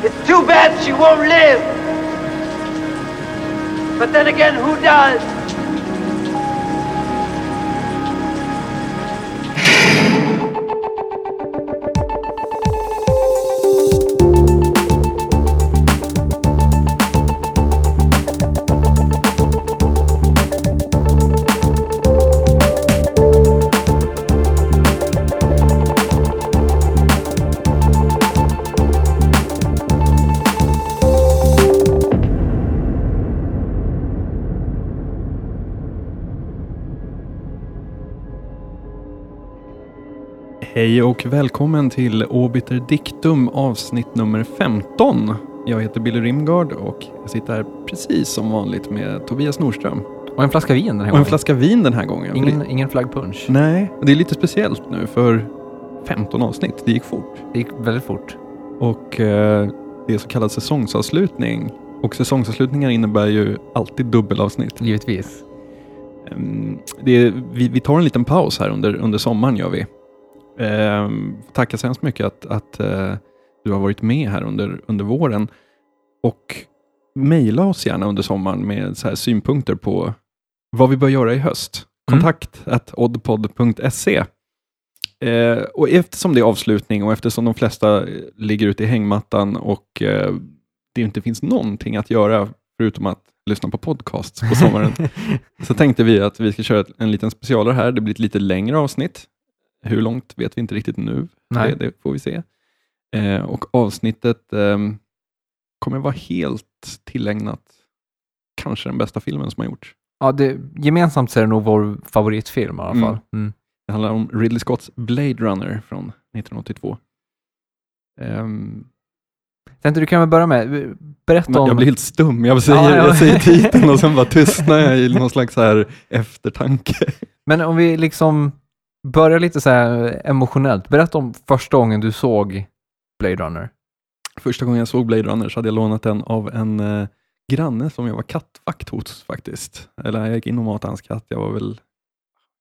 It's too bad she won't live. But then again, who does? Hej och välkommen till Obiter Dictum avsnitt nummer 15. Jag heter Billy Rimgard och jag sitter här precis som vanligt med Tobias Norström. Och en flaska vin den här Och en gången. flaska vin den här gången. Ingen, ingen flaggpunch. Nej, det är lite speciellt nu för 15 avsnitt. Det gick fort. Det gick väldigt fort. Och eh, det är så kallad säsongsavslutning. Och säsongsavslutningar innebär ju alltid dubbelavsnitt. Givetvis. Ehm, Det är, vi, vi tar en liten paus här under, under sommaren gör vi. Ehm, Tackar så hemskt mycket att, att eh, du har varit med här under, under våren. Och mejla oss gärna under sommaren med så här synpunkter på vad vi bör göra i höst. Mm. Kontakt at oddpod.se. Eh, och eftersom det är avslutning och eftersom de flesta eh, ligger ute i hängmattan och eh, det inte finns någonting att göra förutom att lyssna på podcasts på sommaren, så tänkte vi att vi ska köra en liten specialare här. Det blir ett lite längre avsnitt. Hur långt vet vi inte riktigt nu. Nej. Det, det får vi se. Eh, och avsnittet ehm, kommer vara helt tillägnat kanske den bästa filmen som har gjorts. Ja, det, gemensamt så är det nog vår favoritfilm i alla Mm. fall. Mm. Det handlar om Ridley Scotts Blade Runner från 1982. Ehm, Tänkte du kan väl börja med, berätta om... jag blir helt stum. Jag säger, Ja, ja. jag säger titeln och sen bara tystnar jag i någon slags här eftertanke. Men om vi liksom börjar lite så här emotionellt. Berätta om första gången du såg Blade Runner. Första gången jag såg Blade Runner så hade jag lånat den av en eh, granne som jag var kattvakt hos faktiskt. Eller jag gick in och matade hans katt. Jag var väl,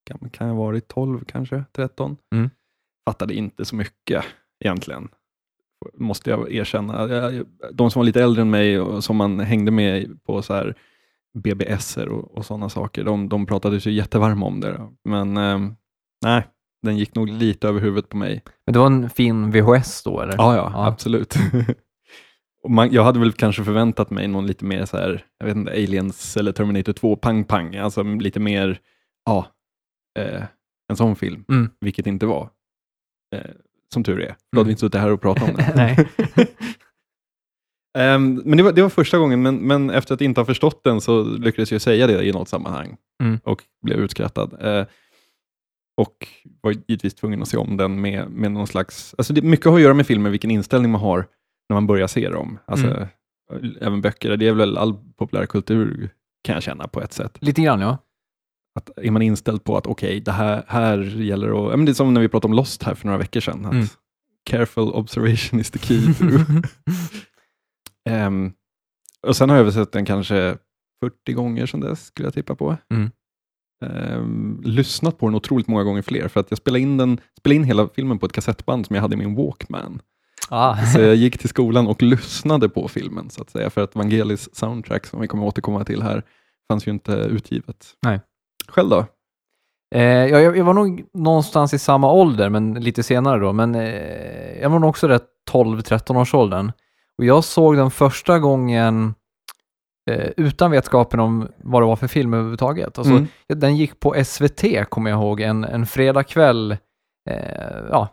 kan, kan jag ha varit 12 kanske, 13. Mm. Fattade inte så mycket egentligen, måste jag erkänna. De som var lite äldre än mig och som man hängde med på så här BBS och, och sådana saker, de, de pratade sig jättevarma om det. Men eh, nej, den gick nog lite över huvudet på mig. Men det var en fin VHS då eller? Ja, ja, Ja. absolut. Man, jag hade väl kanske förväntat mig någon lite mer så här, jag vet inte, Aliens eller Terminator 2, pang pang, alltså lite mer, ja, eh, en sån film, Mm. vilket inte var. Eh, som tur är, då Mm. hade vi inte suttit här och pratat om det. Nej. Ehm, men det var, det var första gången, men, men efter att inte ha förstått den så lyckades jag säga det i något sammanhang Mm. och blev utskrattad. Eh, och var givetvis tvungen att se om den med, med någon slags... Alltså det, mycket har att göra med filmer, vilken inställning man har när man börjar se dem. Alltså, Mm. Även böcker, det är väl all populärkultur kan jag känna på ett sätt. Lite grann ja. Att är man inställd på att okej, det här, här gäller att... Ja, men det är som när vi pratade om Lost här för några veckor sedan. Att Mm. Careful observation is the key. Ehm, och sen har jag väl sett den kanske 40 gånger sedan dess, skulle jag tippa på. Mm. Ehm, lyssnat på den otroligt många gånger fler, för att jag spelade in, den, spelade in hela filmen på ett kassettband som jag hade i min Walkman. ah. Så jag gick till skolan och lyssnade på filmen, så att säga, för att Vangelis soundtrack, som vi kommer återkomma till här, fanns ju inte utgivet. Nej. Själv då? Eh, ja, jag, jag var nog någonstans i samma ålder, men lite senare då. Men eh, jag var nog också rätt 12-13 års åldern. Och jag såg den första gången eh, utan vetskapen om vad det var för film överhuvudtaget. Alltså, Mm. Den gick på SVT, kommer jag ihåg, en, en fredagkväll, eh, ja,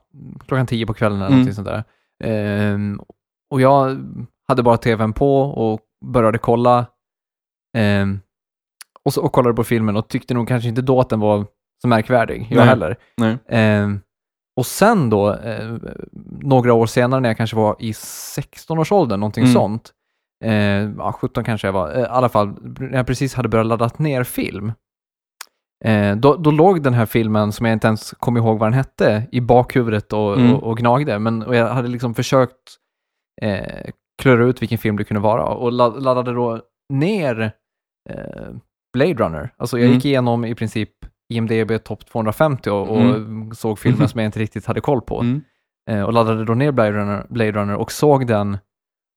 klockan 10 på kvällen eller Mm. någonting sånt där. Ehm, och jag hade bara tvn på och började kolla ehm, och, så, och kollade på filmen och tyckte nog kanske inte då att den var så märkvärdig, jag Nej. heller. Nej. Ehm, och sen då, eh, några år senare när jag kanske var i 16-årsåldern, någonting Mm. sånt, eh, ja, 17 kanske jag var, eh, i alla fall, när jag precis hade börjat ladda ner film, eh, då, då låg den här filmen, som jag inte ens kom ihåg vad den hette, i bakhuvudet och, Mm. och, och gnagde. Men, och jag hade liksom försökt eh, klura ut vilken film det kunde vara och la- laddade då ner eh, Blade Runner. Alltså jag Mm. gick igenom i princip IMDB topp 250 och, och såg filmer som jag inte riktigt hade koll på. Mm. Eh, och laddade då ner Blade Runner, Blade Runner och såg den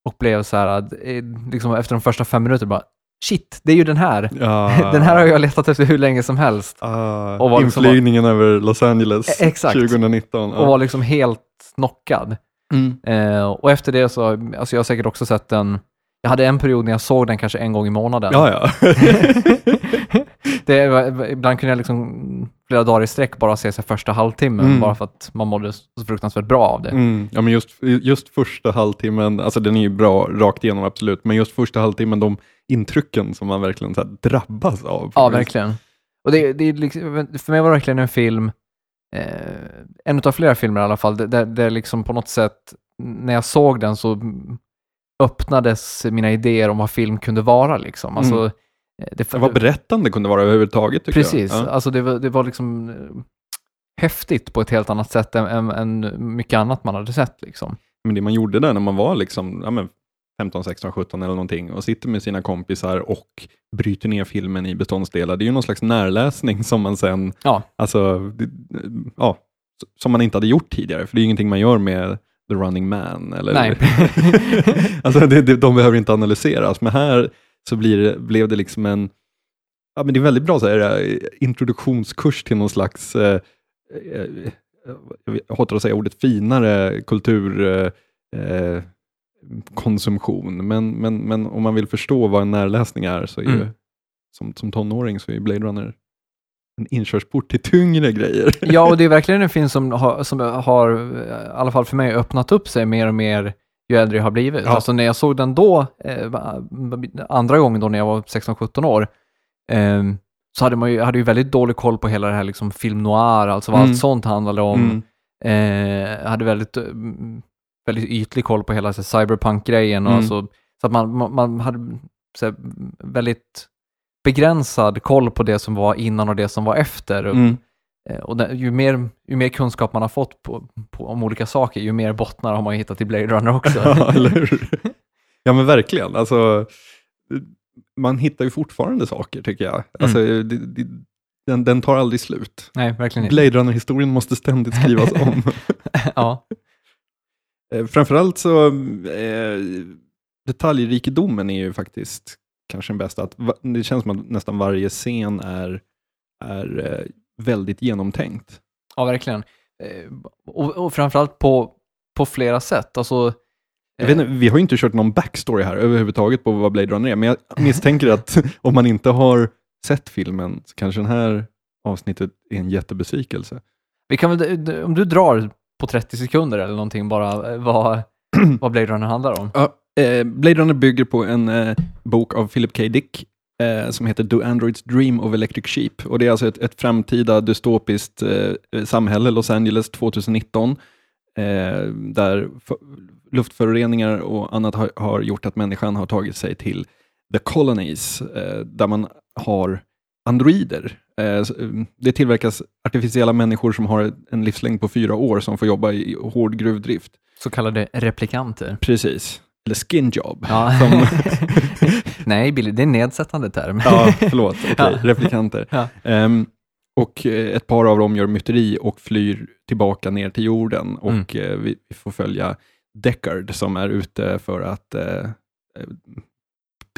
och blev så här, att, eh, liksom efter de första fem minuterna bara, shit, det är ju den här. Ja. Den här har jag letat efter hur länge som helst. Ah, Och var liksom- inflygningen över Los Angeles Eh, exakt. 2019. Och var liksom helt knockad. Mm. Eh, och efter det så, alltså jag har säkert också sett den, jag hade en period när jag såg den kanske en gång i månaden. Ja, ja. det, var- ibland kunde jag liksom flera dagar i sträck bara se sig första halvtimmen, Mm. bara för att man mådde så fruktansvärt bra av det. Mm. ja men just, just första halvtimmen, alltså den är ju bra rakt igenom absolut, men just första halvtimmen, de intrycken som man verkligen så drabbas av. Ja, verkligen. Och det, det liksom, för mig var det verkligen en film, eh, en av flera filmer i alla fall, där, där liksom på något sätt, när jag såg den så öppnades mina idéer om vad film kunde vara. Liksom. Alltså, Mm. Eh, det, Vad berättande kunde vara överhuvudtaget tycker Precis, jag. Ja. alltså det var, det var liksom eh, häftigt på ett helt annat sätt än, än, än mycket annat man hade sett. Liksom. Men det man gjorde där när man var liksom, ja, men 15, 16, 17 eller någonting och sitter med sina kompisar och bryter ner filmen i beståndsdelar, det är ju någon slags närläsning som man sen, Ja. alltså, det, ja, som man inte hade gjort tidigare, för det är ju ingenting man gör med The Running Man. Eller, Nej. alltså det, det, de behöver inte analyseras, men här så blir det, blev det liksom en, ja men det är väldigt bra så här, eh, introduktionskurs till någon slags, eh, eh, jag hatar att säga ordet finare kultur, eh, eh, men, men, men om man vill förstå vad en närläsning är, så är ju, Mm. som, som tonåring så är Blade Runner en inkörsport till tyngre grejer. ja, och det är verkligen en film som har, som har, i alla fall för mig, öppnat upp sig mer och mer ju äldre jag har blivit. Ja. Alltså när jag såg den då, eh, andra gången då när jag var 16-17 år, eh, så hade man ju, hade ju väldigt dålig koll på hela det här liksom film noir, alltså vad Mm. allt sånt handlade om. Mm. Eh, hade väldigt, eh, väldigt ytlig koll på hela cyberpunk-grejen. och Mm. Alltså, så att man, man, man hade här, väldigt begränsad koll på det som var innan och det som var efter. Mm. Eh, och det, ju, mer, ju mer kunskap man har fått på, på, om olika saker, ju mer bottnar har man hittat i Blade Runner också. Ja, eller hur? Ja, men verkligen. Alltså, man hittar ju fortfarande saker, tycker jag. Alltså, det, det, den, den tar aldrig slut. Nej, verkligen inte. Blade Runner-historien måste ständigt skrivas om. ja, Eh, Framförallt så, eh, detaljrikedomen är ju faktiskt kanske den bästa. Att, det känns som att nästan varje scen är, är eh, väldigt genomtänkt. ja, verkligen. Eh, och, och framförallt på, på flera sätt. Alltså, Jag vet inte, vi har ju inte kört någon backstory här överhuvudtaget på vad Blade Runner är, men jag misstänker att om man inte har sett filmen så kanske den här avsnittet är en jättebesvikelse. Vi kan väl, om du drar på 30 sekunder eller någonting bara eh, vad, vad Blade Runner handlar om. Ja, eh, Blade Runner bygger på en eh, bok av Philip K. Dick eh, som heter Do Androids Dream of Electric Sheep. Och det är alltså ett, ett framtida dystopiskt eh, samhälle, Los Angeles 2019, eh, där luftföroreningar och annat har, har gjort att människan har tagit sig till the colonies, eh, där man har androider. Eh, eh, det tillverkas artificiella människor som har en livslängd på fyra år som får jobba i hård gruvdrift. Så kallade replikanter. Precis. Eller skin job. Ja. Som, Nej, Billy, det är en nedsättande term. ja, förlåt. Okej, Ja. replikanter. Ja. Ehm, och eh, ett par av dem gör myteri och flyr tillbaka ner till jorden. Och Mm. eh, vi, får följa Deckard som är ute för att eh, eh,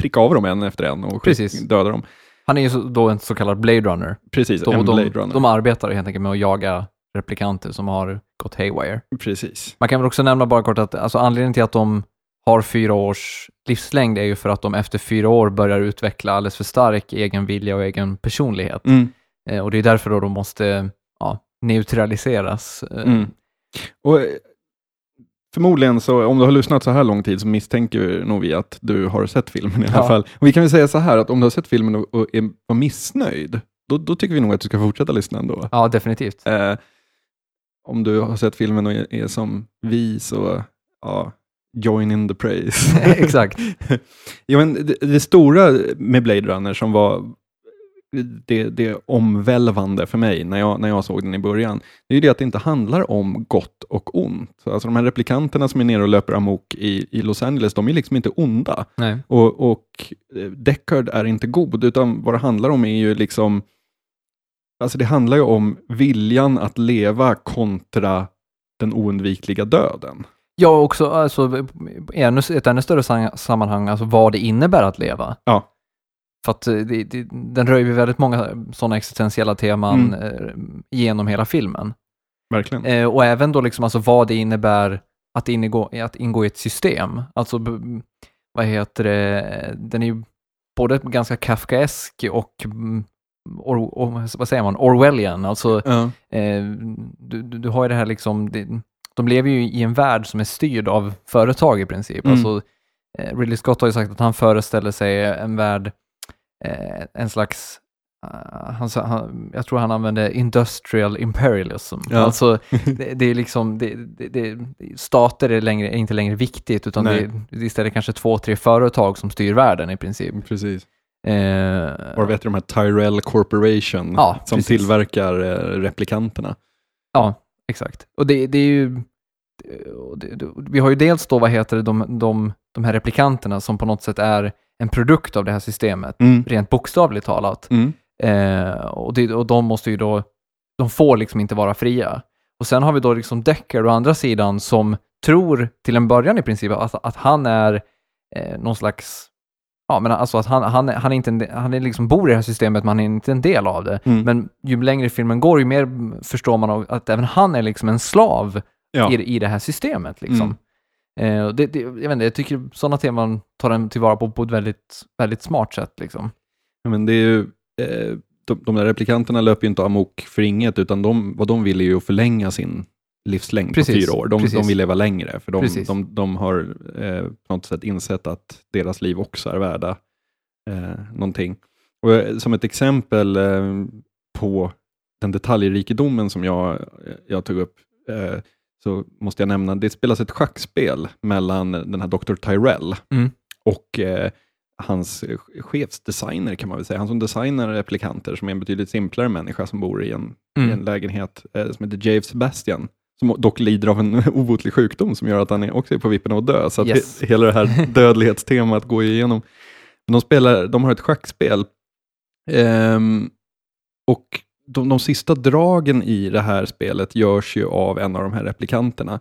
pricka av dem en efter en och Precis. döda dem. Han är ju då en så kallad Blade Runner. Precis, Då, en de, Blade Runner. de arbetar helt enkelt med att jaga replikanter som har gått haywire. Precis. Man kan väl också nämna bara kort att alltså, anledningen till att de har fyra års livslängd är ju för att de efter fyra år börjar utveckla alldeles för stark egen vilja och egen personlighet. Mm. Eh, och det är därför då de måste ja, neutraliseras. Eh, Mm. Och, eh, förmodligen så, om du har lyssnat så här lång tid så misstänker nog vi att du har sett filmen i alla Ja. fall. Och vi kan väl säga så här att om du har sett filmen och, och är, var missnöjd, då, då tycker vi nog att du ska fortsätta lyssna ändå. Ja, definitivt. Eh, om du har sett filmen och är, är som vi så, ja, join in the praise. Exakt. ja, men det, det stora med Blade Runner som var det, det omvälvande för mig när jag, när jag såg den i början, det är ju det att det inte handlar om gott och ont. Alltså de här replikanterna som är nere och löper amok i, i Los Angeles, de är liksom inte onda. Nej. Och, och eh, Deckard är inte god, utan vad det handlar om är ju liksom, alltså det handlar ju om viljan att leva kontra den oundvikliga döden. Ja, också alltså, i ännu, ett ännu större sammanhang, alltså vad det innebär att leva. Ja. För att eh, det, det, den rör ju väldigt många sådana existentiella teman Mm. eh, genom hela filmen. Verkligen. Eh, och även då liksom alltså vad det innebär att ingå, att ingå i ett system. Alltså, vad heter det, den är ju både ganska kafkaesk och, mm, or, or, vad säger man, Orwellian. Alltså, Ja. eh, du, du, du har ju det här liksom, det, de lever ju i en värld som är styrd av företag i princip. Mm. Alltså, eh, Ridley Scott har ju sagt att han föreställer sig en värld, eh, en slags Uh, han, han, jag tror han använde industrial imperialism. Ja. Alltså, det, det är liksom, det, det, stater är, längre, är inte längre viktigt, utan det, Nej. det är istället kanske två, tre företag som styr världen i princip. Precis. Eh, Och vet du de här Tyrell Corporation Ja, som precis. tillverkar eh, replikanterna. Ja, exakt. Och det, det är ju... det, det, vi har ju dels då, vad heter det, de, de, de här replikanterna som på något sätt är en produkt av det här systemet, Mm. rent bokstavligt talat. Mm. Eh, och, det, och de måste ju då, de får liksom inte vara fria. Och sen har vi då liksom Deckard å andra sidan som tror till en början i princip att, att han är eh, någon slags, ja men alltså att han, han, han är inte en, han är liksom bor i det här systemet men han är inte en del av det. Mm. Men ju längre filmen går ju mer förstår man att även han är liksom en slav Ja. i, i det här systemet liksom. Eh, och det, det, jag vet inte, jag tycker sådana teman tar den tillvara på på ett väldigt, väldigt smart sätt liksom. Ja, men det är ju, eh, de, de där replikanterna löper ju inte amok för inget, utan de, vad de vill är ju att förlänga sin livslängd Precis, på fyra år. De, de vill leva längre, för de, Precis. de, de har eh, på något sätt insett att deras liv också är värda eh, någonting. Och, eh, som ett exempel eh, på den detaljrikedomen som jag, jag tog upp, eh, så måste jag nämna, det spelas ett schackspel mellan den här Dr. Tyrell Mm. och eh, hans chefsdesigner kan man väl säga. Han som designar replikanter som är en betydligt simplare människa som bor i en, i Mm. en lägenhet eh, som heter Jave Sebastian. Som dock lider av en obotlig sjukdom som gör att han är också är på vippen att dö. Så att Yes. he, hela det här dödlighetstemat går ju igenom. Men de, spelar, de har ett schackspel. Ehm, och de, de sista dragen i det här spelet görs ju av en av de här replikanterna.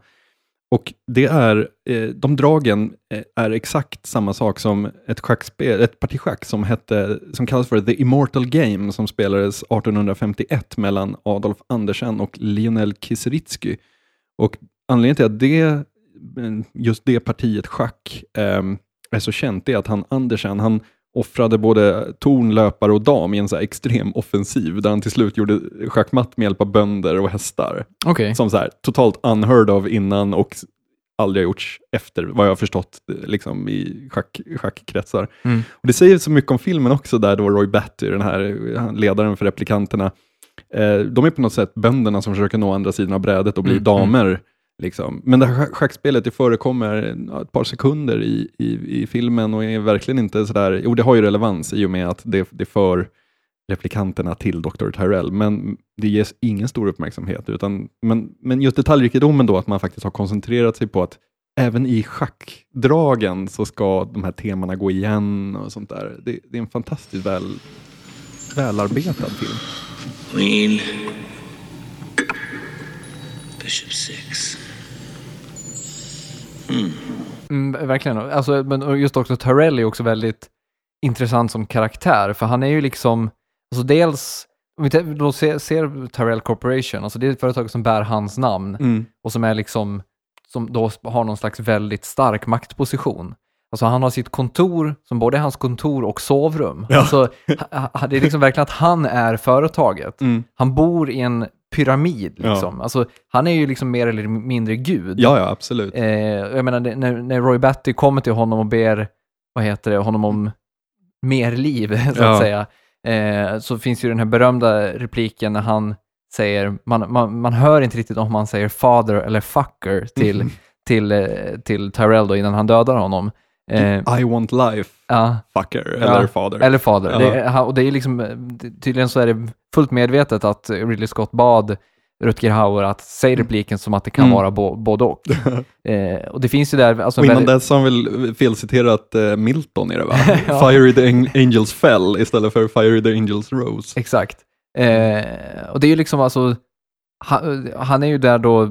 Och det är, eh, de dragen eh, är exakt samma sak som ett, schackspel, ett parti schack som, hette, som kallas för The Immortal Game som spelades 1851 mellan Adolf Andersen och Lionel Kieseritzky. Och anledningen till att det, eh, just det partiet schack eh, är så känt är att han Andersen, han offrade både torn, löpare och dam i en så extrem offensiv där han till slut gjorde schackmatt med hjälp av bönder och hästar Okej. som så här, totalt unheard of innan och aldrig har gjorts efter, vad jag har förstått eh, liksom, i schack, schackkretsar. Mm. Och det säger så mycket om filmen också, där då Roy Batty, den här ledaren för replikanterna, eh, de är på något sätt bönderna som försöker nå andra sidan av brädet och bli Mm, damer. Liksom. Men det här schackspelet det förekommer ett par sekunder i, i, i filmen och är verkligen inte sådär, jo det har ju relevans i och med att det, det för replikanterna till Dr. Tyrell, men det ges ingen stor uppmärksamhet. Utan, men, men just detaljrikedomen då, att man faktiskt har koncentrerat sig på att även i schackdragen så ska de här temana gå igen och sånt där. Det, det är en fantastiskt väl, välarbetad film. Queen. Bishop 6. Mm, verkligen. Alltså, men just också Tyrell är också väldigt intressant som karaktär, för han är ju liksom, alltså dels, om vi då ser, ser Tyrell Corporation, alltså det är ett företag som bär hans namn Mm. och som är liksom, som då har någon slags väldigt stark maktposition. Alltså han har sitt kontor, som både är hans kontor och sovrum. Ja. Alltså, det är liksom verkligen att han är företaget. Mm. Han bor i en pyramid Ja. liksom. Alltså, han är ju liksom mer eller mindre gud. Ja, ja, absolut. Eh, jag menar, när, när Roy Batty kommer till honom och ber, vad heter det, honom om mer liv, så Ja. att säga, eh, så finns ju den här berömda repliken när han säger, man, man, man hör inte riktigt om han säger father eller fucker till, till, eh, till Tyrell då innan han dödar honom. Eh, I want life, ja, fucker, Ja, eller fader. eller fader. Ja. Det, och det är liksom, eh, tydligen så är det fullt medvetet att Ridley Scott bad Rutger Hauer att säga repliken som att det kan Mm. vara bo, både och. eh, och det finns ju där, alltså och innan väldigt- dess har han väl felciterat eh, Milton i det va? Ja. Fiery the Ang- Angels fell istället för Fiery the Angels rose. Exakt. Eh, och det är ju liksom alltså, han, han är ju där då, eh,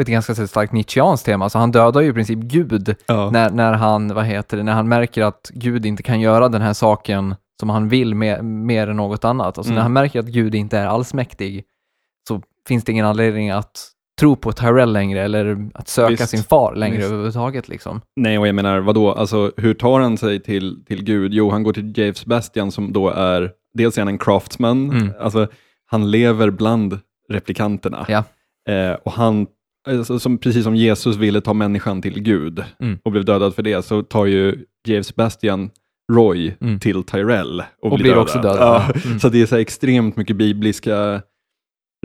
ett ganska starkt Nietzscheanskt tema, så han dödar ju i princip Gud Ja. när, när han, vad heter det, när han märker att Gud inte kan göra den här saken som han vill mer, mer än något annat. Alltså Mm. när han märker att Gud inte är allsmäktig så finns det ingen anledning att tro på Tyrell längre eller att söka Visst. sin far längre Visst. överhuvudtaget liksom. Nej, och jag menar, vadå, alltså hur tar han sig till, till Gud? Jo, han går till James Sebastian som då är, dels är han en craftsman, Mm. alltså han lever bland replikanterna. Ja. Eh, och han, alltså, som, precis som Jesus ville ta människan till Gud Mm. och blev dödad för det, så tar ju James Sebastian Roy Mm. till Tyrell och, Och blir, dödad. också dödad, Ja. Mm. Så det är så extremt mycket bibliska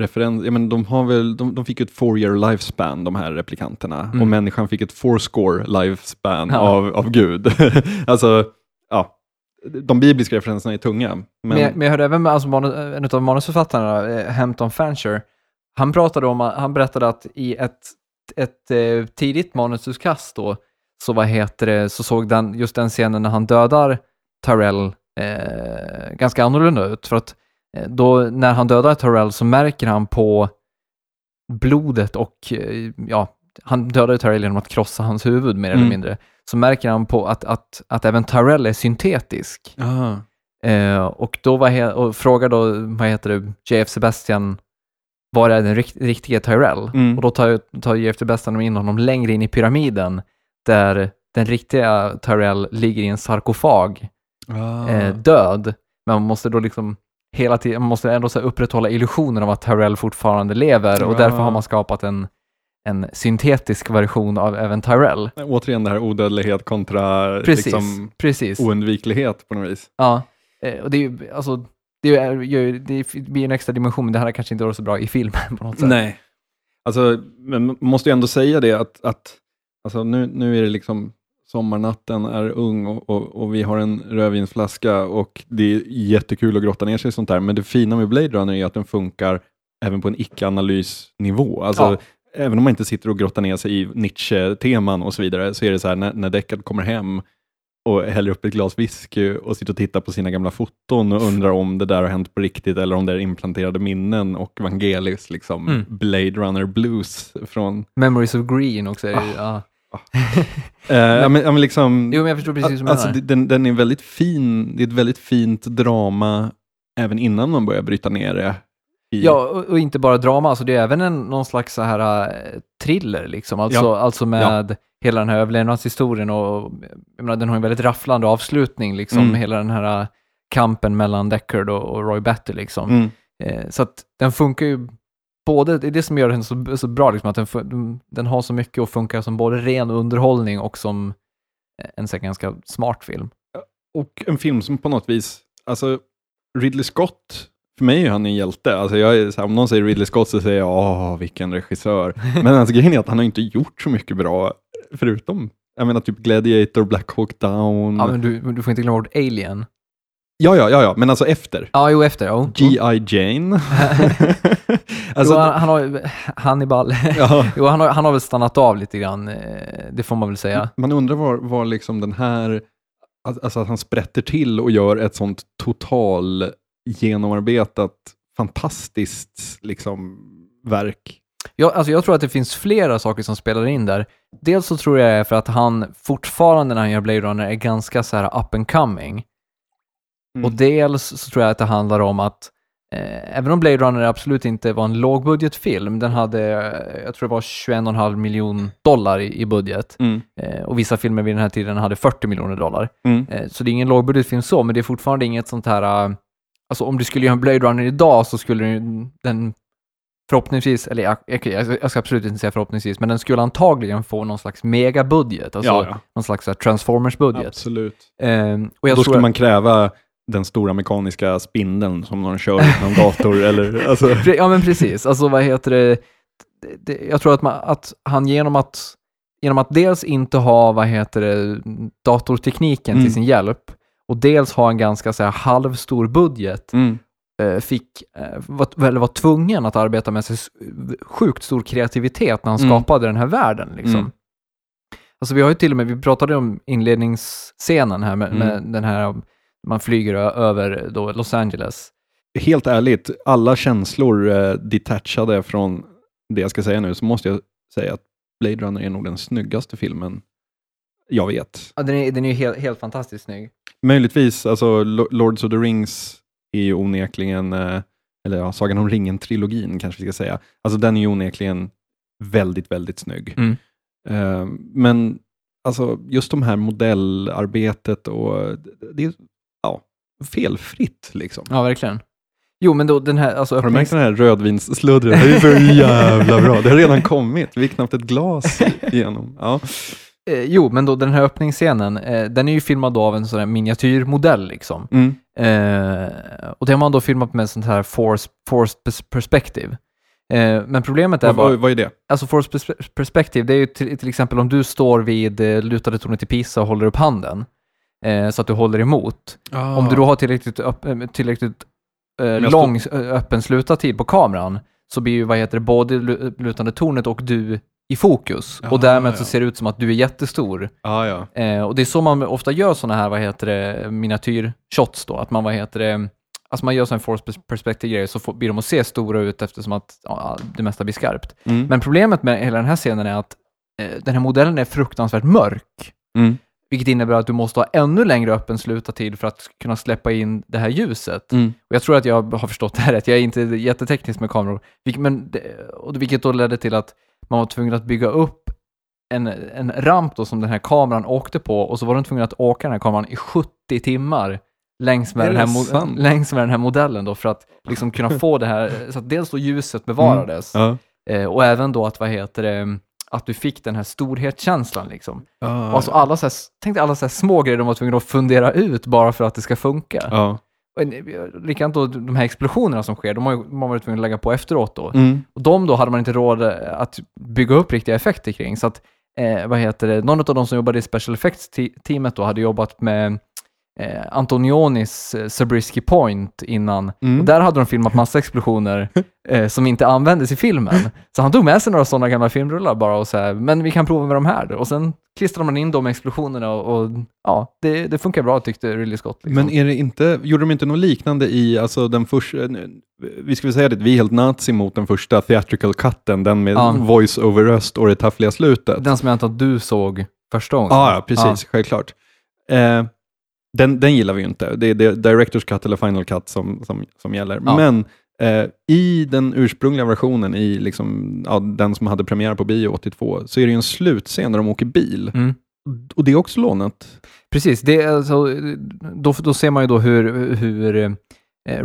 referenser. Ja, men de, har väl, de, de fick ju ett four year lifespan, de här replikanterna, Mm. och människan fick ett four score lifespan Ja. av, av Gud. alltså, ja, de bibliska referenserna är tunga. Men, Men, jag- men jag hörde även med alltså, en av manusförfattarna, eh, Hampton Fancher, han pratade om, han berättade att i ett, ett eh, tidigt manusutkast då, så vad heter det, så såg den, just den scenen när han dödar Tyrell eh, ganska annorlunda ut. För att eh, då när han dödar Tyrell så märker han på blodet och, eh, ja, han dödar Tyrell genom att krossa hans huvud mer eller Mm. mindre. Så märker han på att, att, att även Tyrell är syntetisk. Eh, och då var he- och frågar då, vad heter det, JF Sebastian, var är den rikt- riktiga Tyrell? Mm. Och då tar, tar JF Sebastian in honom längre in i pyramiden, där den riktiga Tyrell ligger i en sarkofag, Ah. eh, död. Men man måste då liksom hela tiden, man måste ändå så upprätthålla illusionen av att Tyrell fortfarande lever och Ah. därför har man skapat en, en syntetisk version av även Tyrell. Återigen det här odödlighet kontra Precis, liksom, precis. oundviklighet på något vis. Ja, eh, och det är ju, alltså, det, är, det blir en extra dimension, men det är kanske inte varit så bra i filmen på något sätt. Nej. Alltså, men man måste ju ändå säga det att, att alltså, nu, nu är det liksom sommarnatten är ung och, och, och vi har en rödvinsflaska och det är jättekul att grotta ner sig i sånt där. Men det fina med Blade Runner är att den funkar även på en icke-analysnivå. Alltså, Ja. Även om man inte sitter och grottar ner sig i Nietzsche-teman och så vidare, så är det så här när, när Deckard kommer hem och häller upp ett glas whisky och sitter och tittar på sina gamla foton och undrar om det där har hänt på riktigt eller om det är implanterade minnen och Vangelis liksom Mm. Blade Runner Blues från... Memories of Green också. Det- ja. Ja, men, ja, men liksom, Jo, men jag förstår precis vad du alltså, menar. den, den är väldigt fin, det är ett väldigt fint drama även innan man börjar bryta ner det. I, Ja, och, och inte bara drama, alltså det är även en, någon slags så här eh, thriller liksom. Alltså, Ja. alltså med hela den här överlevnadshistorien och jag menar, den har en väldigt rafflande avslutning liksom. Mm. Hela den här eh, kampen mellan Deckard och, och Roy Batty liksom. Mm. Eh, så att den funkar ju både, det är det som gör den så, så bra, liksom, att den, den har så mycket och funkar som både ren underhållning och som eh, en så ganska smart film. Och en film som på något vis, alltså Ridley Scott, för mig är han en hjälte. Alltså jag är, här, om någon säger Ridley Scott så säger jag, åh vilken regissör. Men alltså, grejen är att han har inte gjort så mycket bra, förutom, jag menar typ Gladiator, Black Hawk Down. Ja, men du, men du får inte glömma bort Alien. ja, ja, ja, ja, men alltså efter. Ja, jo, efter. Ja. G.I. Jane. alltså, jo, han, han har Hannibal. ja, jo, han har, han har väl stannat av lite grann, eh, det får man väl säga. man undrar var, var liksom den här, alltså att han sprätter till och gör ett sånt total genomarbetat, fantastiskt liksom verk. Jag, alltså jag tror att det finns flera saker som spelar in där. Dels så tror jag det är för att han fortfarande när han gör Blade Runner är ganska så här up and coming. Mm. Och dels så tror jag att det handlar om att eh, även om Blade Runner absolut inte var en lågbudgetfilm, den hade, jag tror det var 21,5 miljon dollar i, i budget. Mm. Eh, och vissa filmer vid den här tiden hade 40 miljoner dollar. Mm. Eh, så det är ingen lågbudgetfilm så, men det är fortfarande inget sånt här, eh, alltså om du skulle göra en Blade Runner idag så skulle den förhoppningsvis, eller jag, jag, jag ska absolut inte säga förhoppningsvis, men den skulle antagligen få någon slags megabudget, alltså ja, ja, någon slags här Transformers-budget. absolut. Eh, och jag Då skulle att- man kräva den stora mekaniska spindeln som de kör i någon dator. eller, alltså, Ja men precis, alltså vad heter det jag tror att, man, att han genom att, genom att dels inte ha, vad heter det, datortekniken Mm. till sin hjälp och dels ha en ganska så här, halvstor budget, mm. Eh, fick, eh, var, eller var tvungen att arbeta med sig sjukt stor kreativitet när han Mm. skapade den här världen. Liksom. Mm. Alltså vi har ju till och med, vi pratade om inledningsscenen här med, Mm. med den här, man flyger över då Los Angeles. Helt ärligt, alla känslor eh, detachade från det jag ska säga nu så måste jag säga att Blade Runner är nog den snyggaste filmen jag vet. Ja, den är, den är ju helt, helt fantastiskt snygg. Möjligtvis, alltså Lo- Lords of the Rings är ju onekligen, eh, eller ja, Sagan om ringen-trilogin kanske vi ska säga. Alltså den är ju onekligen väldigt, väldigt snygg. Mm. Eh, men alltså just de här modellarbetet och det- är ja, felfritt liksom. Ja, verkligen. Jo, men då den här, alltså Har du märkt den här rödvinssludret? Det är så jävla bra. Det har redan kommit. Vi är knappt ett glas igenom. Ja. eh, jo, men då den här öppningsscenen, eh, den är ju filmad av en sån här miniatyrmodell liksom. Mm. Eh, och det har man då filmat med sånt här force, forced pers- perspective. Eh, men problemet är Vad, bara, vad, är det? alltså forced pers- perspective, det är ju till, till exempel om du står vid eh, lutade tornet i Pisa och håller upp handen, så att du håller emot. Om du då har tillräckligt, upp, tillräckligt lång eh, öppen slutartid på kameran, så blir ju, vad heter det, både lu- lutande tornet och du i fokus. Ja, och därmed så ja. ser det ut som att du är jättestor. Ja, ja. Eh, och det är så man ofta gör sådana här, vad heter det, miniatyrshots då, att man, vad heter det, alltså man gör sådana force pers- perspective grejer så får, blir de att se stora ut eftersom att ja, det mesta blir skarpt. Mm. Men problemet med hela den här scenen är att eh, den här modellen är fruktansvärt mörk, Mm. vilket innebär att du måste ha ännu längre öppen slutartid för att kunna släppa in det här ljuset. Mm. Och jag tror att jag har förstått det här rätt. Jag är inte jätteteknisk med kameror. Vilk, men och vilket då ledde till att man var tvungen att bygga upp en, en ramp då som den här kameran åkte på och så var den tvungen att åka den här kameran i 70 timmar längs med, den här, längs med den här modellen då för att liksom kunna få det här, så att dels då ljuset bevarades Ja. eh, och även då att, vad heter det, att du fick den här storhetskänslan liksom. Ja. Alltså alla så här, tänk dig alla så små grejer de var tvungna att fundera ut bara för att det ska funka. Likadant då de här explosionerna som sker, de har man varit tvungen att lägga på efteråt då. Mm. Och de då hade man inte råd eh, att bygga upp riktiga effekter kring. Så att, eh, vad heter det, någon av de som jobbade i special effects-teamet då hade jobbat med eh, Antonionis eh, Zabriskie Point innan. Mm. Och där hade de filmat massa explosioner eh, som inte användes i filmen. Så han tog med sig några sådana gamla filmrullar bara och så här, men vi kan prova med de här. Och sen klistrade man in de explosionerna och, och ja, det, det funkar bra tyckte Ridley Scott. Liksom. Men är det inte, gjorde de inte något liknande i, alltså den första, vi ska väl säga det, vi är helt nazi mot den första theatrical cutten, den med Ja. voice over röst och det taffliga slutet. Den som jag antar att du såg första gången. Ja, ja, precis, självklart. Eh, den, den gillar vi ju inte. Det är det Directors Cut eller Final Cut som, som, som gäller. Ja. Men eh, i den ursprungliga versionen, i liksom, ja, den som hade premiär på bio 82, så är det ju en slutscen där de åker bil. Mm. Och det är också lånat. Precis, det är alltså, då, då ser man ju då hur, hur eh,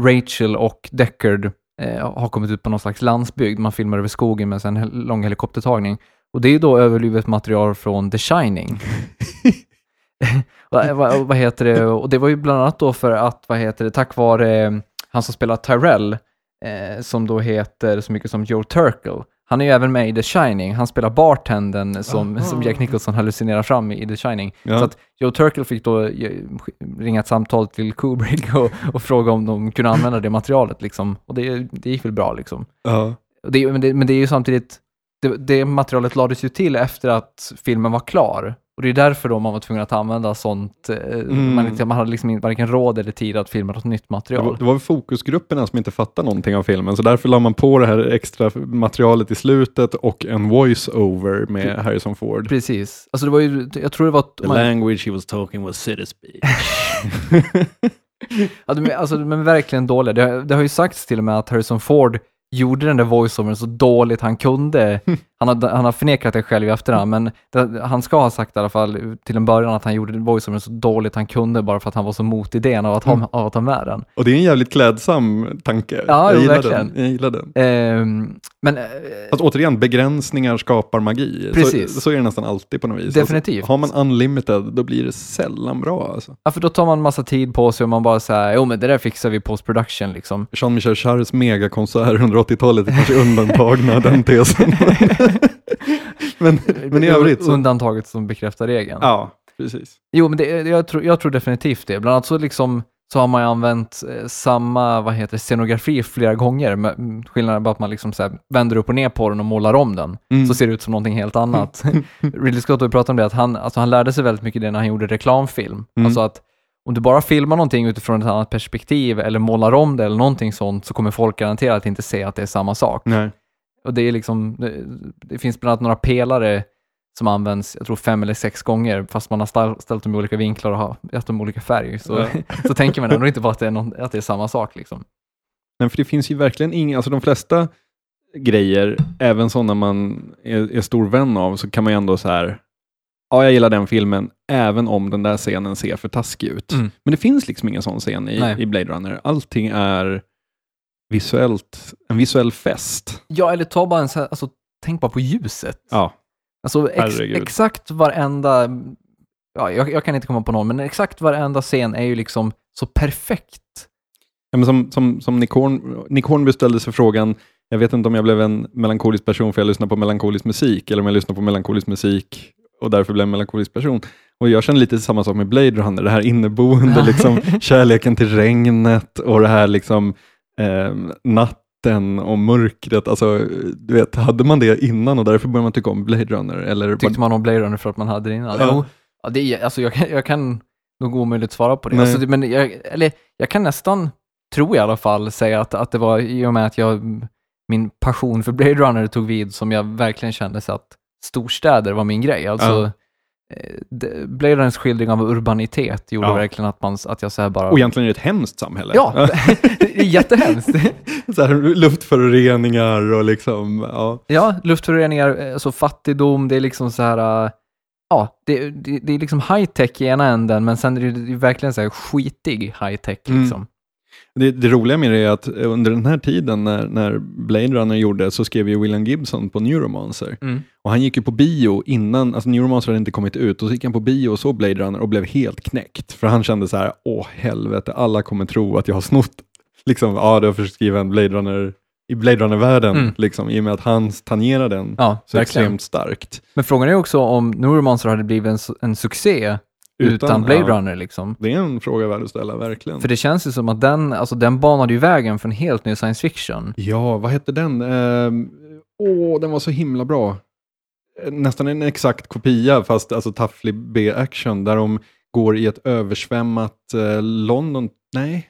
Rachel och Deckard eh, har kommit ut på någon slags landsbygd. Man filmar över skogen med en hel- lång helikoptertagning. Och det är ju då överlivet material från The Shining. vad, vad, vad heter det? Och det var ju bland annat då för att, vad heter det, tack vare eh, han som spelar Tyrell, eh, som då heter så mycket som Joe Turkel. Han är ju även med i The Shining. Han spelar bartendern som, som Jack Nicholson hallucinerar fram i The Shining. Ja. Så att Joe Turkel fick då eh, ringa ett samtal till Kubrick och, och fråga om de kunde använda det materialet. Liksom. Och det, det gick väl bra. Liksom. Ja. Det, men, det, men det är ju samtidigt, det, det materialet lades ju till efter att filmen var klar. Och det är därför då man var tvungen att använda sånt. eh, Mm. Man, man hade liksom varken råd eller tid att filma något nytt Det var, material. det var fokusgrupperna som inte fattade någonting av filmen, så därför la man på det här extra materialet i slutet och en voice-over med Harrison Ford. Precis. Alltså det var ju, jag tror det var... att The man- language he was talking was city speech. Ja, de, alltså, de är verkligen dåliga. Det, det har ju sagts till och med att Harrison Ford gjorde den där voiceovern så dåligt han kunde. Han har, han har förnekat det själv i efterhand, men det, han ska ha sagt i alla fall till en början att han gjorde voiceovern så dåligt han kunde bara för att han var så mot idén av att, ha, av att ha med den. Och det är en jävligt klädsam tanke. Ja, jag, gillar verkligen. den. jag gillar den. Ehm, men eh, Fast återigen, begränsningar skapar magi. Precis. Så, så är det nästan alltid på något vis. Definitivt. Alltså, har man unlimited, då blir det sällan bra. Alltså. ja, för då tar man massa tid på sig och man bara säger jo men det där fixar vi post production liksom. Jean-Michel Jarres megakonsert under 80-talet är kanske undantagna den tesen. men, men i övrigt så... Undantaget som bekräftar regeln. Ja, precis. Jo, men det, jag, tror, jag tror definitivt det. Bland annat så, liksom, så har man ju använt eh, samma vad heter, scenografi flera gånger. Mm, skillnaden är bara att man liksom så vänder upp och ner på den och målar om den. Mm. Så ser det ut som någonting helt annat. Ridley Scott har pratat om det, att han, alltså, han lärde sig väldigt mycket det när han gjorde reklamfilm. Mm. Alltså att om du bara filmar någonting utifrån ett annat perspektiv eller målar om det eller någonting sånt så kommer folk garanterat inte se att det är samma sak. Nej. Och det är liksom, det, det finns bland annat några pelare som används, jag tror fem eller sex gånger, fast man har ställ- ställt dem i olika vinklar och har gett dem olika färg. Så, Ja. så tänker man ändå inte på att det är, någon, att det är samma sak. Liksom. Men för det finns ju verkligen inga, alltså de flesta grejer, även sådana man är, är stor vän av, så kan man ju ändå så här, ja jag gillar den filmen, även om den där scenen ser för taskig ut. Mm. Men det finns liksom ingen sån scen i, Nej. i Blade Runner. Allting är visuellt, en visuell fest. Ja, eller ta bara en så här, alltså, tänk bara på ljuset. Ja, Alltså ex, Herregud. exakt varenda, ja, jag, jag kan inte komma på någon, men exakt varenda scen är ju liksom så perfekt. Ja, men som, som, som Nick, Horn, Nick Hornby ställde sig frågan, jag vet inte om jag blev en melankolisk person för jag lyssnar på melankolisk musik, eller om jag lyssnar på melankolisk musik och därför blev en melankolisk person. Och jag känner lite samma sak med Blade Runner, det här inneboende, liksom, kärleken till regnet och det här liksom, eh, natten och mörkret. Alltså, du vet, hade man det innan och därför började man tycka om Blade Runner? Eller Tyckte man om Blade Runner för att man hade det innan? Ja. Jo, ja, det är, alltså jag, kan- jag kan nog omöjligt svara på det. Alltså, det- men jag, eller, jag kan nästan, tror jag i alla fall, säga att, att det var i och med att jag, min passion för Blade Runner tog vid som jag verkligen kände så att storstäder var min grej. Alltså, Ja. Eh, Blade Runners skildring av urbanitet gjorde Ja. verkligen att, man, att jag så här bara... och egentligen är det ett hemskt samhälle. Ja, det är jättehemskt. så här, luftföroreningar och liksom, ja. Ja, luftföroreningar, alltså fattigdom, det är liksom så här, äh, ja, det, det, det är liksom high-tech i ena änden, men sen är det ju verkligen så här skitig high-tech Mm. liksom. Det, det roliga med det är att under den här tiden när, när Blade Runner gjorde så skrev ju William Gibson på Neuromancer. Mm. Och han gick ju på bio innan, alltså Neuromancer hade inte kommit ut, och så gick han på bio och såg Blade Runner och blev helt knäckt. För han kände så här, åh helvete, alla kommer tro att jag har snott, liksom, ja du har försökt skriva en Blade Runner i Blade Runner-världen, Mm. liksom, i och med att han tangerar den Ja, så verkligen. extremt starkt. Men frågan är också om Neuromancer hade blivit en, en succé utan, Blade ja, Runner liksom. Det är en fråga värd att ställa, verkligen. För det känns ju som att den, alltså den banade ju vägen för en helt ny science fiction. Ja, vad hette den? Ehm, Åh, den var så himla bra. Eh, Nästan en exakt kopia, fast alltså tafflig B-action, där de går i ett översvämmat eh, London. Nej,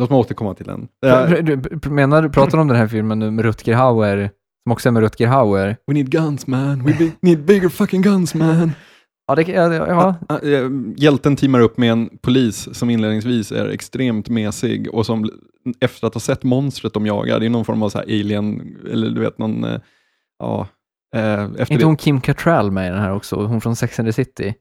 låt mig återkomma till den. Eh, Menar du, pratar du om den här filmen nu med Rutger Hauer, som också är med Rutger Hauer? We need guns man, we be- need bigger fucking guns man. Ja, det, ja, ja, eh, Hjälten teamar upp med en polis som inledningsvis är extremt mesig och som efter att ha sett monstret de jagar, det är någon form av så här alien, eller du vet någon, eh, ja, eh, efter inte hon Kim Cattrall med i den här också? Hon från Sex and the City?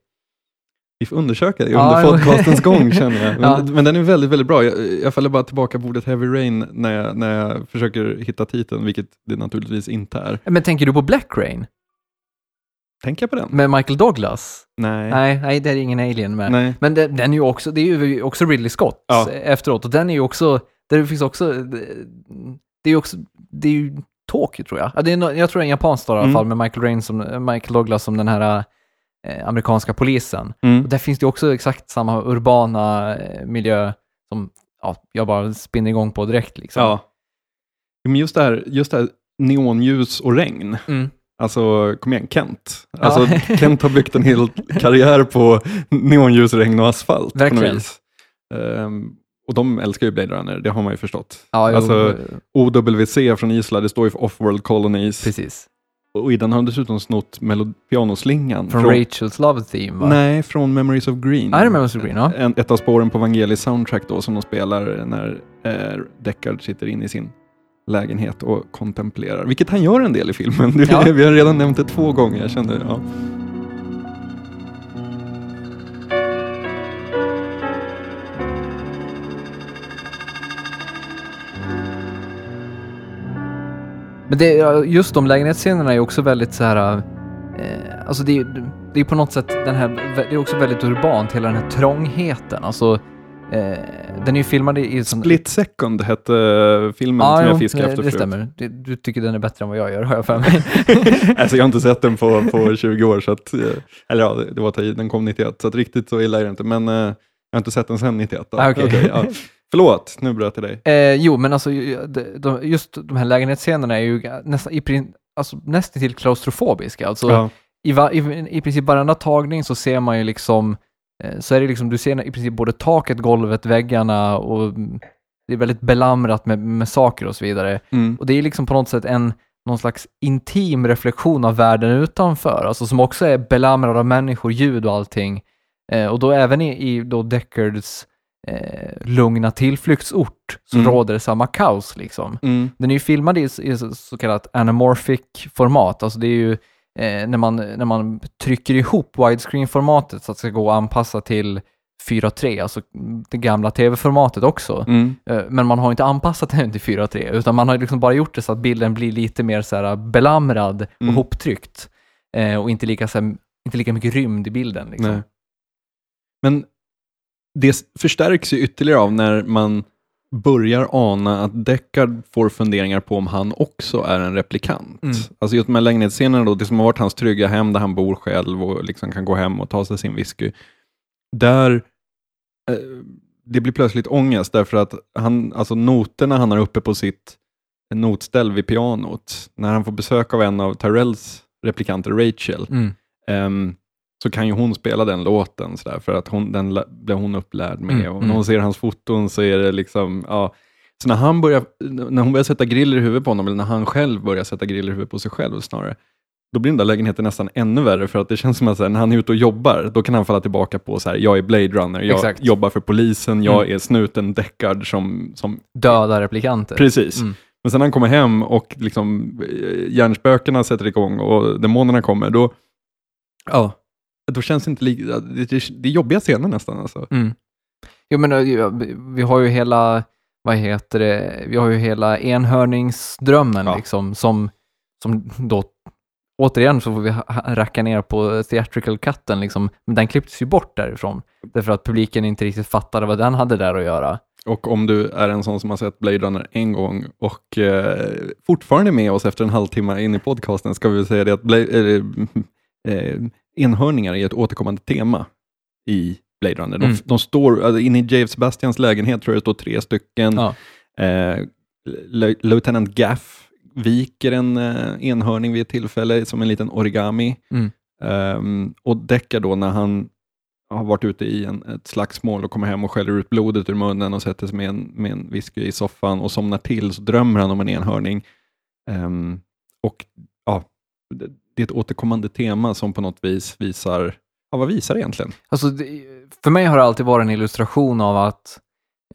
Vi får undersöka det Ja, under jo. podcastens gång känner jag. Men, Ja. men den är väldigt, väldigt bra. Jag, jag faller bara tillbaka på ordet Heavy Rain när jag, när jag försöker hitta titeln, vilket det naturligtvis inte är. Men tänker du på Black Rain? Tänker jag på den? Med Michael Douglas? Nej. Nej, nej, det är ingen alien med. Nej. Men den, den är ju också, det är ju också Ridley Scott Ja. efteråt och den är ju också, där finns också, det, det är ju också, det är ju Tokyo tror jag. Ja, det är, jag tror det är en japansk stad i alla Mm. fall med Michael, Rain som, Michael Douglas som den här eh, amerikanska polisen. Mm. Och där finns det ju också exakt samma urbana eh, miljö som ja, jag bara spinner igång på direkt liksom. Ja. Men just det här, just det här neonljus och regn. Mm. Alltså, kom igen, Kent. Ja. Alltså, Kent har byggt en hel karriär på neonljus, regn och asfalt. Verkligen. Ehm, och de älskar ju Blade Runner, det har man ju förstått. Ja, Alltså, OWC från Island, det står ju för Off-World Colonies. precis. Och i den har de dessutom snott pianoslingan. Från, Rachels Love Theme va? Nej, från Memories of Green. Ja, är Memories of Green, ja. En, ett av spåren på Vangelis soundtrack då, som de spelar när eh, Deckard sitter inne i sin lägenhet och kontemplerar. Vilket han gör en del i filmen. Det, Ja. Vi har redan nämnt det två gånger. Jag kände, ja. Men det, just de lägenhetsscenerna är också väldigt så här... Eh, alltså det, är- det är på något sätt den här, det är också väldigt urbant, hela den här trångheten. Alltså, den är ju filmad i... sån- Split Second hette filmen Ja, som jag fiskade det, efter det förut. stämmer. Det, du tycker den är bättre än vad jag gör, har jag för mig. alltså jag har inte sett den på, på 20 år, så att, eh, eller ja, det, var i, den kom 91, så riktigt så illa är det inte. Men eh, jag har inte sett den sedan 91. Då. Ah, okej. Okej, ja. Förlåt, nu bröt jag dig. Eh, jo, men alltså just de här lägenhetsscenerna är ju nästan, i, alltså, nästan till klaustrofobiska. Alltså, Ja. i, i, i princip varenda tagning så ser man ju liksom, eh, så är det liksom, du ser i princip både taket, golvet, väggarna och det är väldigt belamrat med, med saker och så vidare. Mm. Och det är liksom på något sätt en, någon slags intim reflektion av världen utanför, alltså som också är belamrad av människor, ljud och allting. Eh, och då även i, i då Deckards eh, lugna tillflyktsort så Mm. råder det samma kaos liksom. Mm. Den är ju filmad i, i så kallat anamorphic format, alltså det är ju eh, när, man, när man trycker ihop widescreen-formatet så att det ska gå att anpassa till 4.3, alltså det gamla tv-formatet också. Mm. Eh, Men man har inte anpassat den till 4.3, utan man har liksom bara gjort det så att bilden blir lite mer så här belamrad och Mm. hoptryckt. Eh, och inte lika, så här, inte lika mycket rymd i bilden. Liksom. Men det förstärks ju ytterligare av när man börjar ana att Deckard får funderingar på om han också är en replikant. Mm. Alltså just här lägenhetsscenerna då, det som har varit hans trygga hem där han bor själv och liksom kan gå hem och ta sig sin whisky. Där eh, det blir plötsligt ångest därför att han, alltså noterna han har uppe på sitt notställ vid pianot, när han får besök av en av Tyrells replikanter, Rachel, Mm. Ehm, så kan ju hon spela den låten sådär, för att hon, den blev hon upplärd med. Mm, och mm. när hon ser hans foton så är det liksom, ja. Så när, han börjar, när hon börjar sätta griller i huvudet på honom, eller när han själv börjar sätta griller i huvudet på sig själv snarare, då blir den där lägenheten nästan ännu värre, för att det känns som att så här, när han är ute och jobbar, då kan han falla tillbaka på så här, jag är Blade Runner, jag Exakt. jobbar för polisen, jag Mm. är snuten Deckard som, som Döda replikanter. Precis. Mm. Men sen när han kommer hem och liksom eh, hjärnspökena sätter igång och demonerna kommer, då, ja, då känns det inte lika, det, det, är jobbiga scener nästan alltså. Mm. Jo, men eh, vi- har ju hela, vad heter det, vi har ju hela enhörningsdrömmen Ja. liksom, som, som då, återigen så får vi racka ner på theatrical cutten liksom, men den klipptes ju bort därifrån, därför att publiken inte riktigt fattade vad den hade där att göra. Och om du är en sån som har sett Blade Runner en gång och eh, fortfarande är med oss efter en halvtimme in i podcasten, ska vi säga det att Blade, eh, eh, enhörningar är ett återkommande tema i Blade Runner. De, Mm. de står, alltså, inne i Dave Sebastians lägenhet tror jag det står tre stycken. Ja. Eh, Lieutenant Gaff viker en eh, enhörning vid ett tillfälle som en liten origami. Mm. Ehm, och Deckard då när han har varit ute i en, ett slagsmål och kommer hem och skäller ut blodet ur munnen och sätter sig med en, med en whisky i soffan och somnar till så drömmer han om en enhörning. Ehm, och ja, det, det är ett återkommande tema som på något vis visar, ja vad visar det egentligen? Alltså, det, för mig har det alltid varit en illustration av att,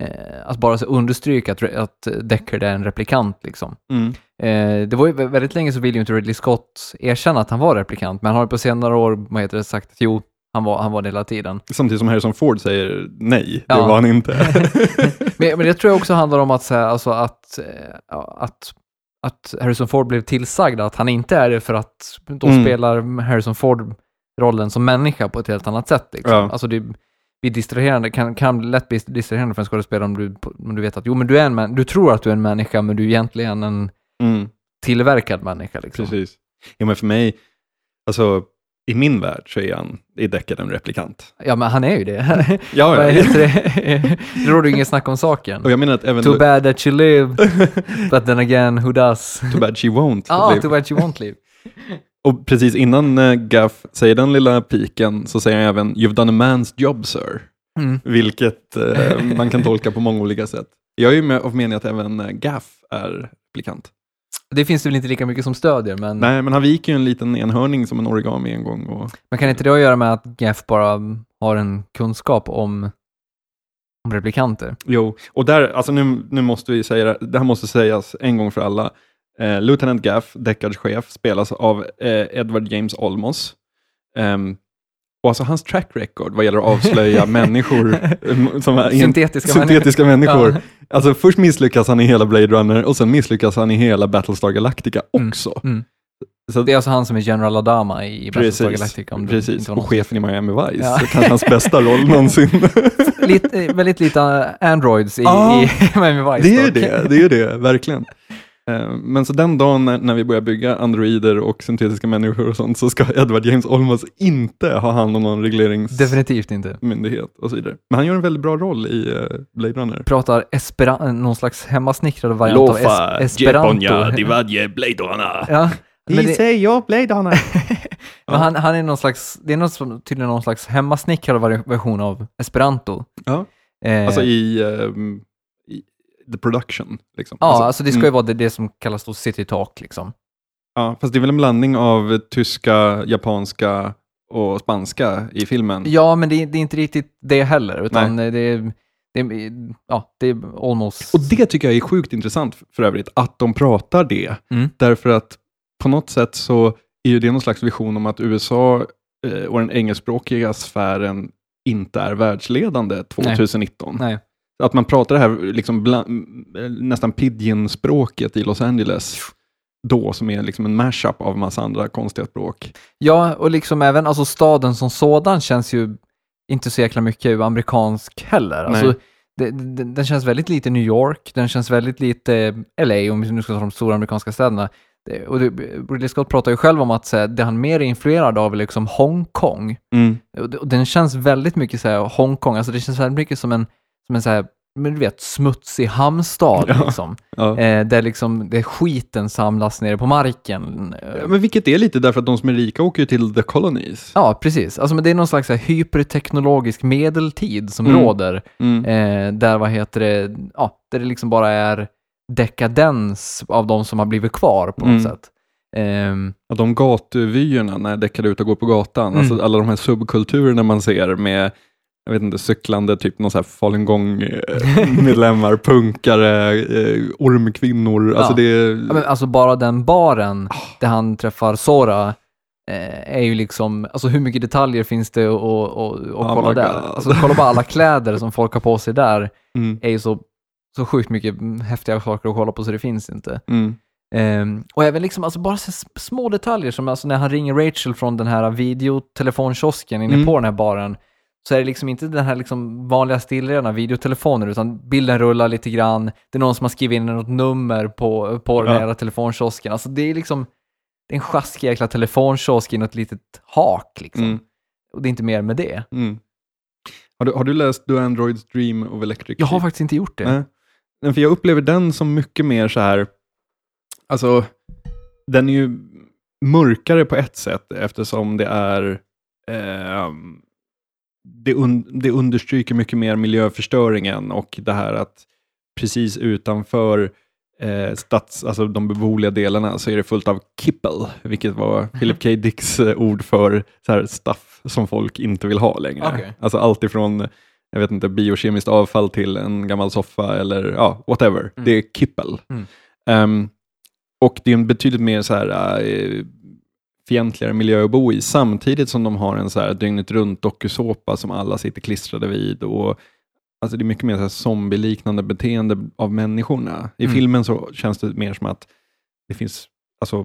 eh, att bara så understryka att, att Deckard är en replikant liksom. Eh, det var ju vä- väldigt länge så ville ju inte Ridley Scott erkänna att han var replikant, men han har på senare år vad heter det, sagt att jo, han var, han var det hela tiden. Samtidigt som Harrison Ford säger nej, det Ja. var han inte. Men, men det tror jag också handlar om att, säga, alltså att, eh, att, att Harrison Ford blev tillsagd att han inte är det för att då Mm. spelar Harrison Ford rollen som människa på ett helt annat sätt. Liksom. Ja. Alltså det blir distraherande, kan, kan lätt bli distraherande för en skådespelare om du, om du vet att jo, men du, är en, du tror att du är en människa, men du är egentligen en Mm. tillverkad människa. Liksom. Precis. Ja, men för mig, alltså i min värld så är han i Deckard en replikant. Ja, men han är ju det. Ja, ja. det? det råder ju ingen snack om saken. Och jag menar att även... Too bad that you live, but then again, who does? Too bad she won't. Ja, live. too bad you won't live. Och precis innan uh, Gaff säger den lilla piken så säger han även You've done a man's job sir. Mm. Vilket eh, man kan tolka på många olika sätt. Jag är ju med av meningen att även uh, Gaff är replikant. Det finns det väl inte lika mycket som stödjer, men, Nej, men han viker ju en liten enhörning som en origami en gång. Och... men kan inte det ha att göra med att Gaff bara har en kunskap om, om replikanter? Jo, och där, alltså nu, nu måste vi säga det, det här måste sägas en gång för alla. Eh, Lieutenant Gaff, Deckards chef, spelas av eh, Edward James Olmos. Ehm, och alltså hans track record vad gäller att avslöja människor eh, som är Syntetiska syntetiska människor. Ja. Alltså först misslyckas han i hela Blade Runner och sen misslyckas han i hela Battlestar Galactica Mm. också. Mm. Så, Det är alltså han som är General Adama i Battlestar Galactica. Precis. och chefen i Miami Vice. Ja. Kanske hans bästa roll någonsin. lite, väldigt lite androids i, Ja. i Miami Vice. Det är dock. det, det är det, verkligen. Eh, Men så den dagen när, vi börjar bygga androider och syntetiska människor och sånt så ska Edward James Olmos inte ha hand om någon regleringsmyndighet Definitivt inte. och så vidare. Men han gör en väldigt bra roll i uh, Blade Runner. Pratar esperan- någon slags hemmasnickrad variant av es- esperanto. divadje Blade Runner. Ja, men, det, jag Blade Runner. men han, han är någon slags, det är något, som- tydligen någon slags hemmasnickrad version av esperanto. Ja. Eh, Alltså i, i the production. Liksom. ja, alltså, alltså det ska ju mm, vara det, det som kallas då city talk liksom. Ja, fast det är väl en blandning av tyska, japanska och spanska i filmen. Ja, men det, är- det är inte riktigt det heller, utan det är, det ja, det är almost... Och det tycker jag är sjukt intressant för övrigt, att de pratar det. Mm. Därför att på något sätt så är ju det någon slags vision om att USA eh, och den engelskspråkiga sfären inte är världsledande 2019. Nej. Att man pratar det här liksom bland, eh, nästan pidgin-språket i Los Angeles då, som är liksom en mashup av massa andra konstiga språk. Ja, och liksom även alltså staden som sådan känns ju inte så jäkla mycket amerikansk heller. Alltså, det, det, den känns väldigt lite New York, den känns väldigt lite LA, om vi nu ska ta de stora amerikanska städerna. Det, och det, Ridley Scott pratar ju själv om att så här, det han mer är influerad av är liksom Hongkong. Mm. Och, och den känns väldigt mycket så här Hongkong, alltså det känns väldigt mycket som en, som en så här, men du vet, smutsig hamnstad Ja. liksom. Ja. Eh, där liksom det skiten samlas nere på marken. Eh, Men vilket är lite därför att de som är rika åker ju till the colonies. Ja, precis. Alltså, men det är någon slags här, hyperteknologisk medeltid som Mm. råder. Mm. Eh, där, vad heter det, ja, där det liksom bara är dekadens av de som har blivit kvar på något Mm. sätt. Ehm, Ja, de gatuvyerna när jag däckade ut och går på gatan, Mm. alltså alla de här subkulturerna man ser med jag vet inte, cyklande, typ någon så här falungong-medlemmar, punkare, eh, ormkvinnor. Alltså Ja. det är... ja, men alltså bara den baren Ah. där han träffar Sora eh, är ju liksom, alltså hur mycket detaljer finns det att Oh kolla där? Alltså kolla bara alla kläder som folk har på sig där, Mm, är ju så, så sjukt mycket häftiga saker att kolla på så det finns inte. mm, Ehm, och även liksom, alltså bara små detaljer som alltså när han ringer Rachel från den här videotelefonkiosken inne Mm. på den här baren, så är det liksom inte den här liksom vanliga stillrena videotelefoner, utan bilden rullar lite grann, det är någon som har skrivit in något nummer på, på den Ja. här telefonkiosken. Alltså det är liksom, det är en sjaskig jäkla telefonkiosk i något litet hak liksom. mm, Och det är inte mer med det. mm. Har, du, har du läst Do Androids Dream of Electric Jag har faktiskt inte gjort det. Nej. Nej, För jag upplever den som mycket mer så här, alltså den är ju mörkare på ett sätt eftersom det är, ehm, det, un, det understryker mycket mer miljöförstöringen och det här att precis utanför eh, stads, alltså de beboeliga delarna så är det fullt av kippel, vilket var Philip K. Dicks eh, ord för så här stuff som folk inte vill ha längre. Okej. Alltså allt ifrån jag vet inte, biokemiskt avfall till en gammal soffa eller ja, whatever. Det är kippel. Mm. Ehm, och det är en betydligt mer så här, eh, fientligare miljö att bo i, samtidigt som de har en så här dygnet runt dokusåpa som alla sitter klistrade vid. Och, alltså det är mycket mer så här zombie-liknande beteende av människorna. I Mm. filmen så känns det mer som att det finns alltså,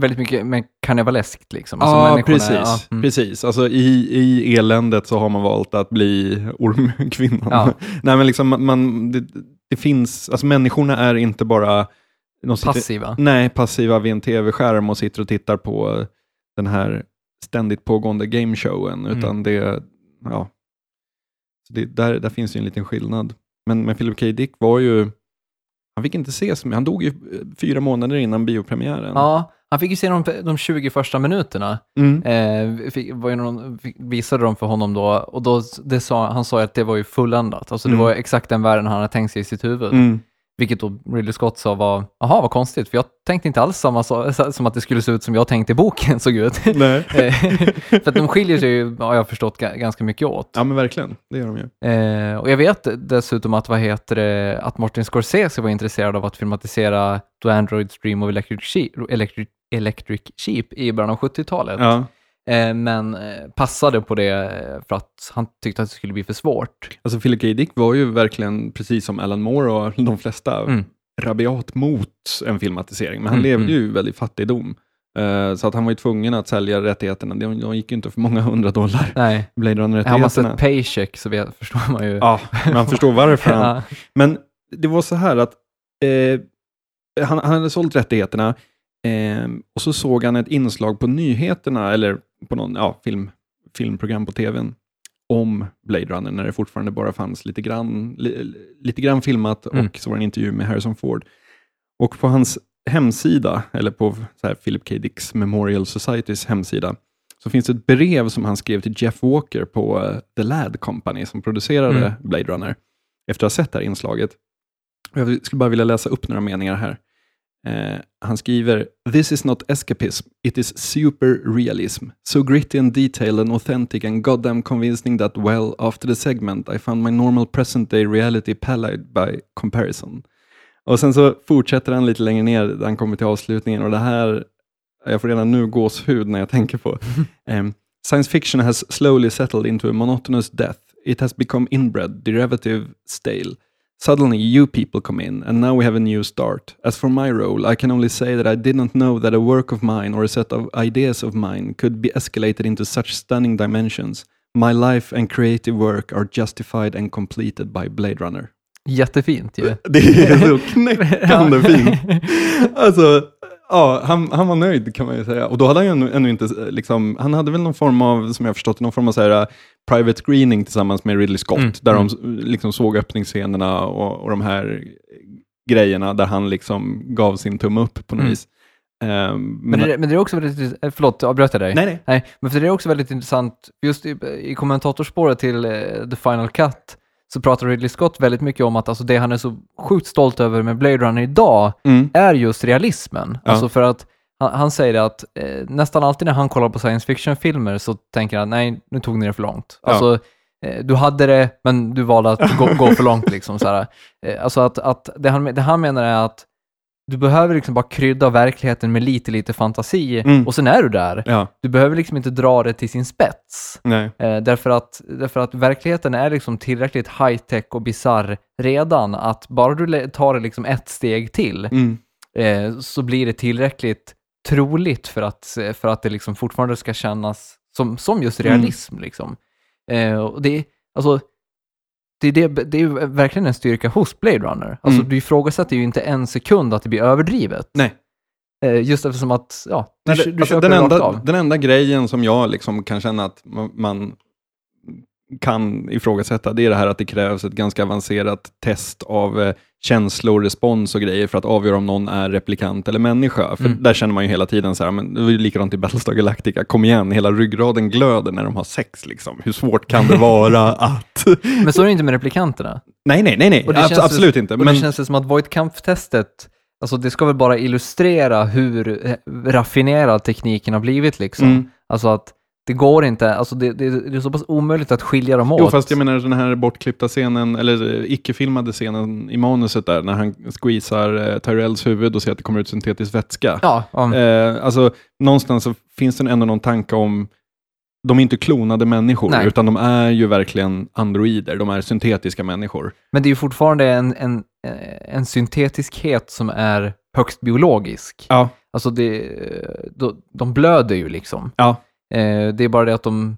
Väldigt mycket men karnevaleskt liksom. Alltså Ja, precis. ja, mm. precis. Alltså, i, I eländet så har man valt att bli ormkvinnan. Ja. Nej, men liksom, man- det, det finns, alltså människorna är inte bara sitter, Passiva. Nej, passiva vid en tv-skärm och sitter och tittar på den här ständigt pågående gameshowen, Mm. utan det, ja, så det, där, där finns ju en liten skillnad. Men, men Philip K. Dick var ju, han fick inte se så mycket, han dog ju eh, fyra månader innan biopremiären. Ja, han fick ju se de, de 20 första minuterna. Mm. Eh, fick, var ju någon, fick, visade de för honom då och då, det sa, han sa ju att det var ju fulländat. Alltså det Mm. var exakt den världen han hade tänkt sig i sitt huvud. Mm. Vilket då Ridley Scott sa var, jaha vad konstigt, för jag tänkte inte alls samma så, som att det skulle se ut som jag tänkte i boken såg ut. Nej. För att de skiljer sig ju, har jag förstått, ga- ganska mycket åt. Ja men verkligen, det gör de ju. Eh, och jag vet dessutom att, vad heter det, att Martin Scorsese var intresserad av att filmatisera Do Androids Dream of Electric Sheep, Electric, Electric Sheep i början av 70-talet. Ja. Eh, men eh, passade på det eh, för att han tyckte att det skulle bli för svårt. Alltså Philip K. Dick var ju verkligen, precis som Alan Moore och de flesta, Mm. rabiat mot en filmatisering. Men han Mm, levde mm. ju i väldigt fattigdom. Så att han var ju tvungen att sälja rättigheterna. De, de gick ju inte för många hundra dollar. Nej, Blade har man Runner-rättigheterna. sett Paycheck så vet, förstår man ju. Ja, man förstår varför. Han, Ja. Men det var så här att eh, han, han hade sålt rättigheterna eh, och så såg han ett inslag på nyheterna, eller på någon ja, film, filmprogram på tvn, om Blade Runner, när det fortfarande bara fanns lite grann, li, lite grann filmat Mm. och så var det en intervju med Harrison Ford. Och på hans hemsida, eller på så här, Philip K. Dicks Memorial Societys hemsida, så finns det ett brev som han skrev till Jeff Walker på eh, The Lad Company som producerade Mm. Blade Runner efter att ha sett det här inslaget. Jag skulle bara vilja läsa upp några meningar här. Eh, han skriver “This is not escapism, it is super realism. So gritty and detailed and authentic and goddamn convincing that well, after the segment I found my normal present day reality pallid by comparison.” Och sen så fortsätter han lite längre ner där han kommer till avslutningen och det här, jag får redan nu gåshud när jag tänker på. Em, Science fiction has slowly settled into a monotonous death. It has become inbred, derivative, stale. Suddenly, you people come in, and now we have a new start. As for my role, I can only say that I did not know that a work of mine or a set of ideas of mine could be escalated into such stunning dimensions. My life and creative work are justified and completed by Blade Runner. Jättefint ju. Det är så knäckande fint. Alltså, ja, han, han var nöjd kan man ju säga. Och då hade han ju ännu, ännu inte, liksom, han hade väl någon form av, som jag har förstått någon form av så här, private screening tillsammans med Ridley Scott, Mm, där mm. de liksom såg öppningsscenerna och, och de här grejerna, där han liksom gav sin tumme upp på något Mm. vis. Ehm, Men, det, men det är också väldigt, eh, förlåt, avbröt jag dig? nej, nej. Nej, men för det är också väldigt intressant, just i, i kommentatorspåret till eh, The Final Cut, så pratar Ridley Scott väldigt mycket om att alltså, det han är så sjukt stolt över med Blade Runner idag Mm. är just realismen. Ja. Alltså för att han, han säger att eh, nästan alltid när han kollar på science fiction-filmer så tänker han, nej, nu tog ni det för långt. Ja. Alltså, eh, du hade det, men du valde att gå, gå för långt. Liksom, så. Eh, alltså att, att det, han, det han menar är att du behöver liksom bara krydda verkligheten med lite, lite fantasi Mm. och sen är du där. Ja, Du behöver liksom inte dra det till sin spets. Eh, därför, att, därför att verkligheten är liksom tillräckligt high-tech och bizarr redan, att bara du tar det liksom ett steg till, Mm. eh, så blir det tillräckligt troligt för att, för att det liksom fortfarande ska kännas som, som just Mm. realism. Liksom. Eh, och det, alltså, det, det, det är verkligen en styrka hos Blade Runner. Alltså, Mm. Du ifrågasätter ju inte en sekund att det blir överdrivet. Nej. Eh, just eftersom att, ja, du, Nej, det- du alltså, den, enda, den enda grejen som jag liksom kan känna att ma- man kan ifrågasätta, det är det här att det krävs ett ganska avancerat test av eh, känslor, respons och grejer för att avgöra om någon är replikant eller människa. För Mm. där känner man ju hela tiden så här, men det ju likadant i Battlestar Galactica, kom igen, hela ryggraden glöder när de har sex. Liksom. Hur svårt kan det vara att... Men så är det inte med replikanterna. nej, nej, nej, nej. Abs- absolut inte. Men, det känns det som att Voight-Kampf-testet, alltså det ska väl bara illustrera hur raffinerad tekniken har blivit liksom. Mm. Alltså att det går inte, alltså det, det, det är så pass omöjligt att skilja dem åt. Jo, fast jag menar den här bortklippta scenen, eller icke-filmade scenen i manuset där, när han squeezar eh, Tyrells huvud och ser att det kommer ut syntetisk vätska. Ja, um, Eh, alltså, någonstans så finns det ändå någon tanke om, de är inte klonade människor, Nej. utan de är ju verkligen androider, de är syntetiska människor. men det är ju fortfarande en, en, eh, en syntetiskhet som är högst biologisk. Ja. Alltså det, de, de blöder ju liksom. Ja. Eh, det är bara det att de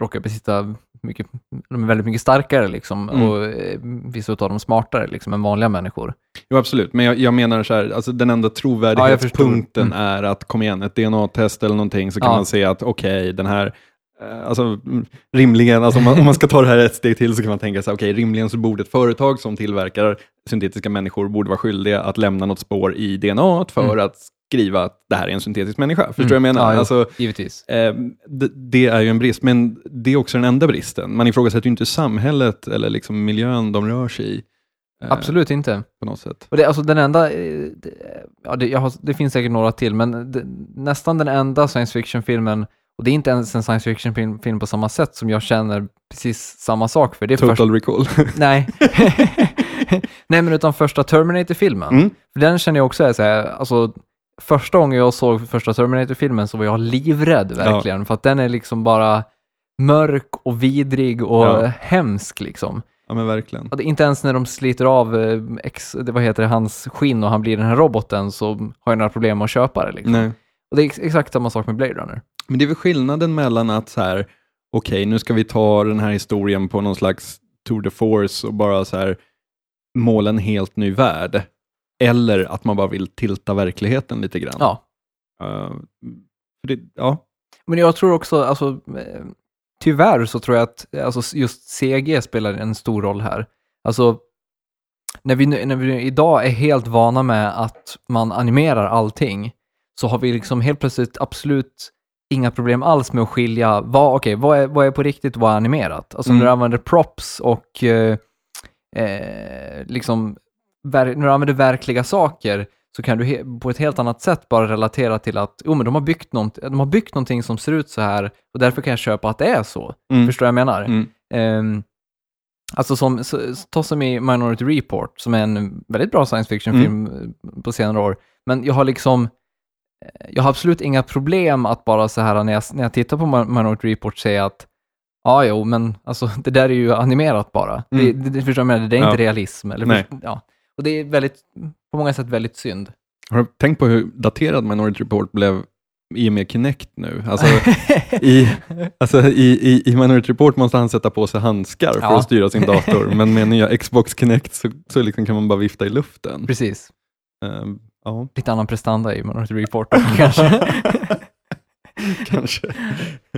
råkar besitta mycket, de är väldigt mycket starkare liksom Mm. och eh, vissa av dem smartare liksom än vanliga människor. Jo, absolut. Men jag, jag menar så här, alltså den enda Ja, trovärdighetspunkten förstår. är att, kom igen, ett DNA-test eller någonting, så kan Ja. man se att okej, den här, eh, alltså mm, rimligen, alltså om man, om man ska ta det här ett steg till så kan man tänka sig, okej, rimligen så borde ett företag som tillverkar syntetiska människor borde vara skyldiga att lämna något spår i DNA för Mm. att skriva att det här är en syntetisk människa. Förstår du Mm. vad jag menar? Ja, alltså, Givetvis. Eh, det, det är ju en brist, men det är också den enda bristen. Man ifrågasätter ju inte samhället eller liksom miljön de rör sig i. eh, Absolut inte. På något sätt. Och det, alltså den enda, eh, det, ja, det, har, det finns säkert några till, men det, nästan den enda science fiction-filmen, och det är inte ens en science fiction-film film på samma sätt som jag känner precis samma sak för. Det är först, Total recall. nej. nej, men utan första Terminator-filmen. Mm. För den känner jag också är så här, alltså första gången jag såg första Terminator-filmen så var jag livrädd verkligen, för att den är liksom bara mörk och vidrig och Ja. hemsk liksom. Ja men verkligen. Och det, inte ens när de sliter av eh, ex, det, vad heter det, hans skinn och han blir den här roboten så har jag några problem med att köpa det. Liksom. Nej. Och det är ex- exakt samma sak med Blade Runner. Men det är väl skillnaden mellan att så här, okej nu ska vi ta den här historien på någon slags tour de force och bara så här måla en helt ny värld. Eller att man bara vill tilta verkligheten lite grann. Ja. För det, ja. Men jag tror också, alltså, eh, tyvärr så tror jag att alltså, just CG spelar en stor roll här. Alltså, när vi, när vi idag är helt vana med att man animerar allting, så har vi liksom helt plötsligt absolut inga problem alls med att skilja vad, okej, vad, är, vad är på riktigt och vad är animerat? Alltså Mm. när du använder props och eh, eh, liksom, när du använder verkliga saker så kan du på ett helt annat sätt bara relatera till att jo, men de, har byggt något, de har byggt någonting som ser ut så här och därför kan jag köpa att det är så. Mm. Förstår du vad jag menar? Mm. Ehm, alltså som, så- ta som i Minority Report, som är en väldigt bra science fiction-film eh, på senare år. Men jag har liksom, eh, jag har absolut inga problem att bara så här när jag, när jag tittar på Mi- Minority Report säga att ja, jo, men alltså det där är ju animerat bara. Mm. det, det, förstår jag menar? Det är inte Ja. realism. Eller Nej. först- ja. Och det är väldigt, på många sätt väldigt synd. Har du tänkt på hur daterad Minority Report blev i och med Kinect nu? Alltså, i, alltså i, i, I Minority Report måste han sätta på sig handskar för Ja. att styra sin dator, men med nya Xbox Kinect så, så liksom kan man bara vifta i luften. Precis. Ehm, ja, Lite annan prestanda i Minority Report kanske. kanske.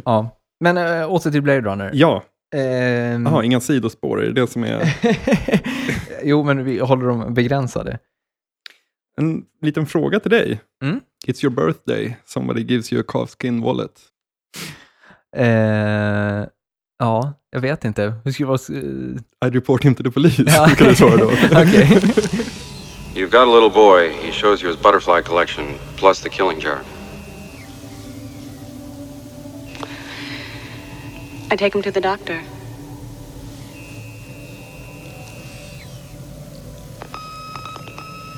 ja. Men äh, åter till Blade Runner. Ja, Ehm, Aha, inga sidospår, är det det som är jo, men vi håller dem begränsade. en liten fråga till dig? Mm. It's your birthday, somebody gives you a calfskin wallet. Eh, ja, jag vet inte. Hur ska det vara? I report him to the police, Ja. kan du svara då. Okej. You've got a little boy. He shows you his butterfly collection, plus the killing jar. I take him to the doctor.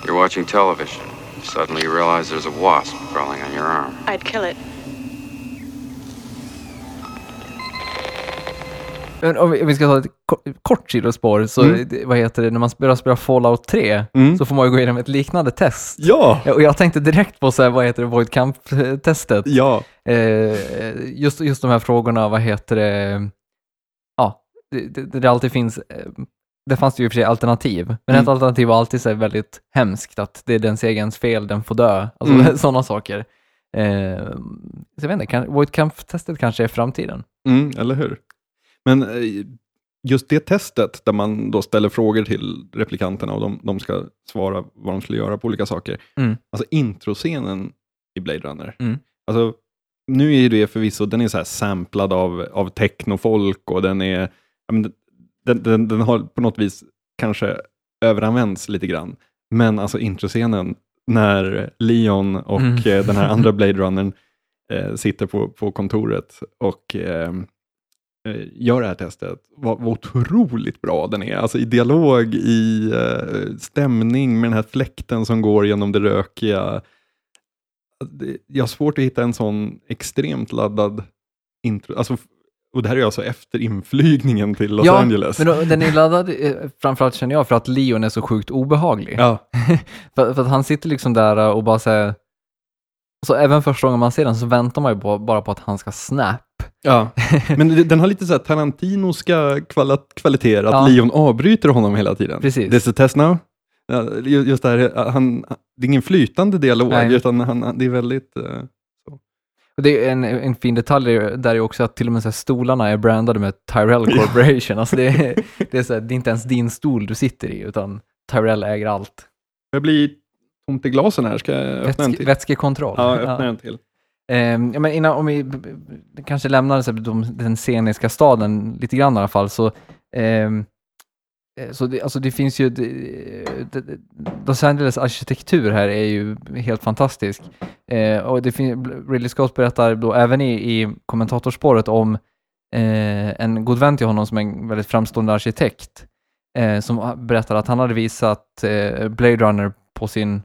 You're watching television. Suddenly you realize there's a wasp crawling on your arm. I'd kill it. Men om vi, vi ska ta ett ko- kort sidospår, så Mm. vad heter det, när man börjar spela Fallout 3 Mm. så får man ju gå igenom ett liknande test. Ja, Och jag tänkte direkt på så här, vad heter det, Void Camp-testet. ja, Eh, just, just de här frågorna, vad heter det, ja, det, det, det alltid finns, eh, det fanns det ju i och för sig alternativ, men Mm. ett alternativ var alltid så här väldigt hemskt, att det är dens egens fel, den får dö, alltså Mm. sådana saker. Eh, så jag vet inte, kan, Void Camp-testet kanske är framtiden. mm, eller hur? Men eh, just det testet där man då ställer frågor till replikanterna och de, de ska svara vad de skulle göra på olika saker. Mm. Alltså introscenen i Blade Runner. Mm. Alltså, nu är ju det förvisso, den är så här samplad av, av technofolk och den är, men den, den, den har på något vis kanske överanvänts lite grann. Men alltså introscenen när Leon och Mm. eh, den här andra Blade Runnern eh, sitter på, på kontoret och eh, gör det här testet. Vad, vad otroligt bra den är. Alltså i dialog, i eh, stämning med den här fläkten som går genom det rökiga. Jag har svårt att hitta en sån extremt laddad intro. Alltså, och det här är alltså efter inflygningen till Los ja, Angeles. men den är laddad, eh, framförallt känner jag, för att Leon är så sjukt obehaglig. Ja, För, för att han sitter liksom där och bara säger, så även första gången man ser den så väntar man ju på, bara på att han ska snap. Ja. men den har lite så här Tarantinoska kvaliteter, att Ja. Leon avbryter honom hela tiden. Precis. This is a test now. Ja, ju- just det här, han, det är ingen flytande dialog, Nej. utan han, det är väldigt... eh, det är en, en fin detalj där är också att till och med så stolarna är brandade med Tyrell Corporation. Alltså det, är, det, är så här, det är inte ens din stol du sitter i, utan Tyrell äger allt. Jag blir tomt i glasen här, ska jag öppna en Vätske, till? vätskekontroll. Ja, jag öppnar en till. Eh, ja, men innan, om vi kanske lämnar så här, de, den sceniska staden lite grann i alla fall, så, ehm, eh, så det, alltså det finns ju, det, det, Los Angeles arkitektur här är ju helt fantastisk. Eh, och det Ridley Scott berättar då även i, i kommentatorspåret om eh, en god vän till honom som är en väldigt framstående arkitekt, eh, som berättar att han hade visat eh, Blade Runner på, sin,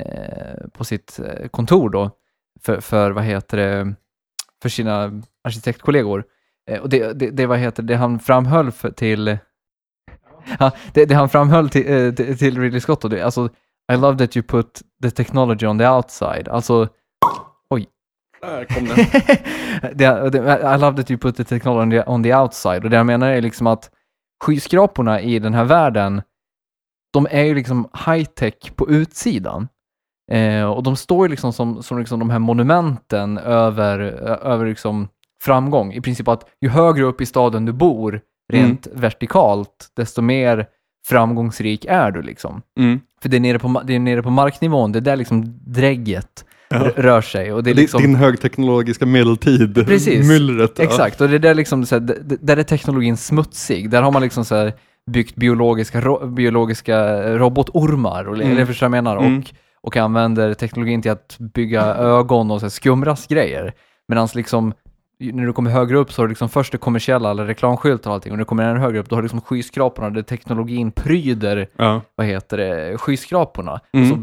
eh, på sitt eh, kontor då, för, för vad heter det, för sina arkitektkollegor. Eh, och det, det, det, vad heter det, han framhöll för, till Ja, det, det han framhöll till, eh, till, till Ridley Scott, och det, alltså I love that you put the technology on the outside. Alltså, Där kom den. det, det, I love that you put the technology on the, on the outside. Och det jag menar är liksom att skyskraporna i den här världen, de är ju liksom high-tech på utsidan. Eh, och de står ju liksom som, som liksom de här monumenten över, över liksom framgång. I princip att ju högre upp i staden du bor, rent vertikalt, desto mer framgångsrik är du liksom. Mm. För det är nere på, det är nere på marknivån, det är där liksom drägget Ja. rör sig. Och det är liksom, Din högteknologiska medeltid, Precis. myllret. ja. Exakt, och det är där, liksom, så här, där är teknologin smutsig. Där har man liksom så här, byggt biologiska, ro, biologiska robotormar, Mm. eller förstår jag menar? Mm. Och, och använder teknologin till att bygga ögon och så skumraskgrejer. Medan liksom när du kommer högre upp så har du liksom först det kommersiella, eller reklamskyltar och allting, och när du kommer ännu högre upp, då har du liksom skyskraporna där teknologin pryder, Ja. vad heter det, skyskraporna. Mm. Så,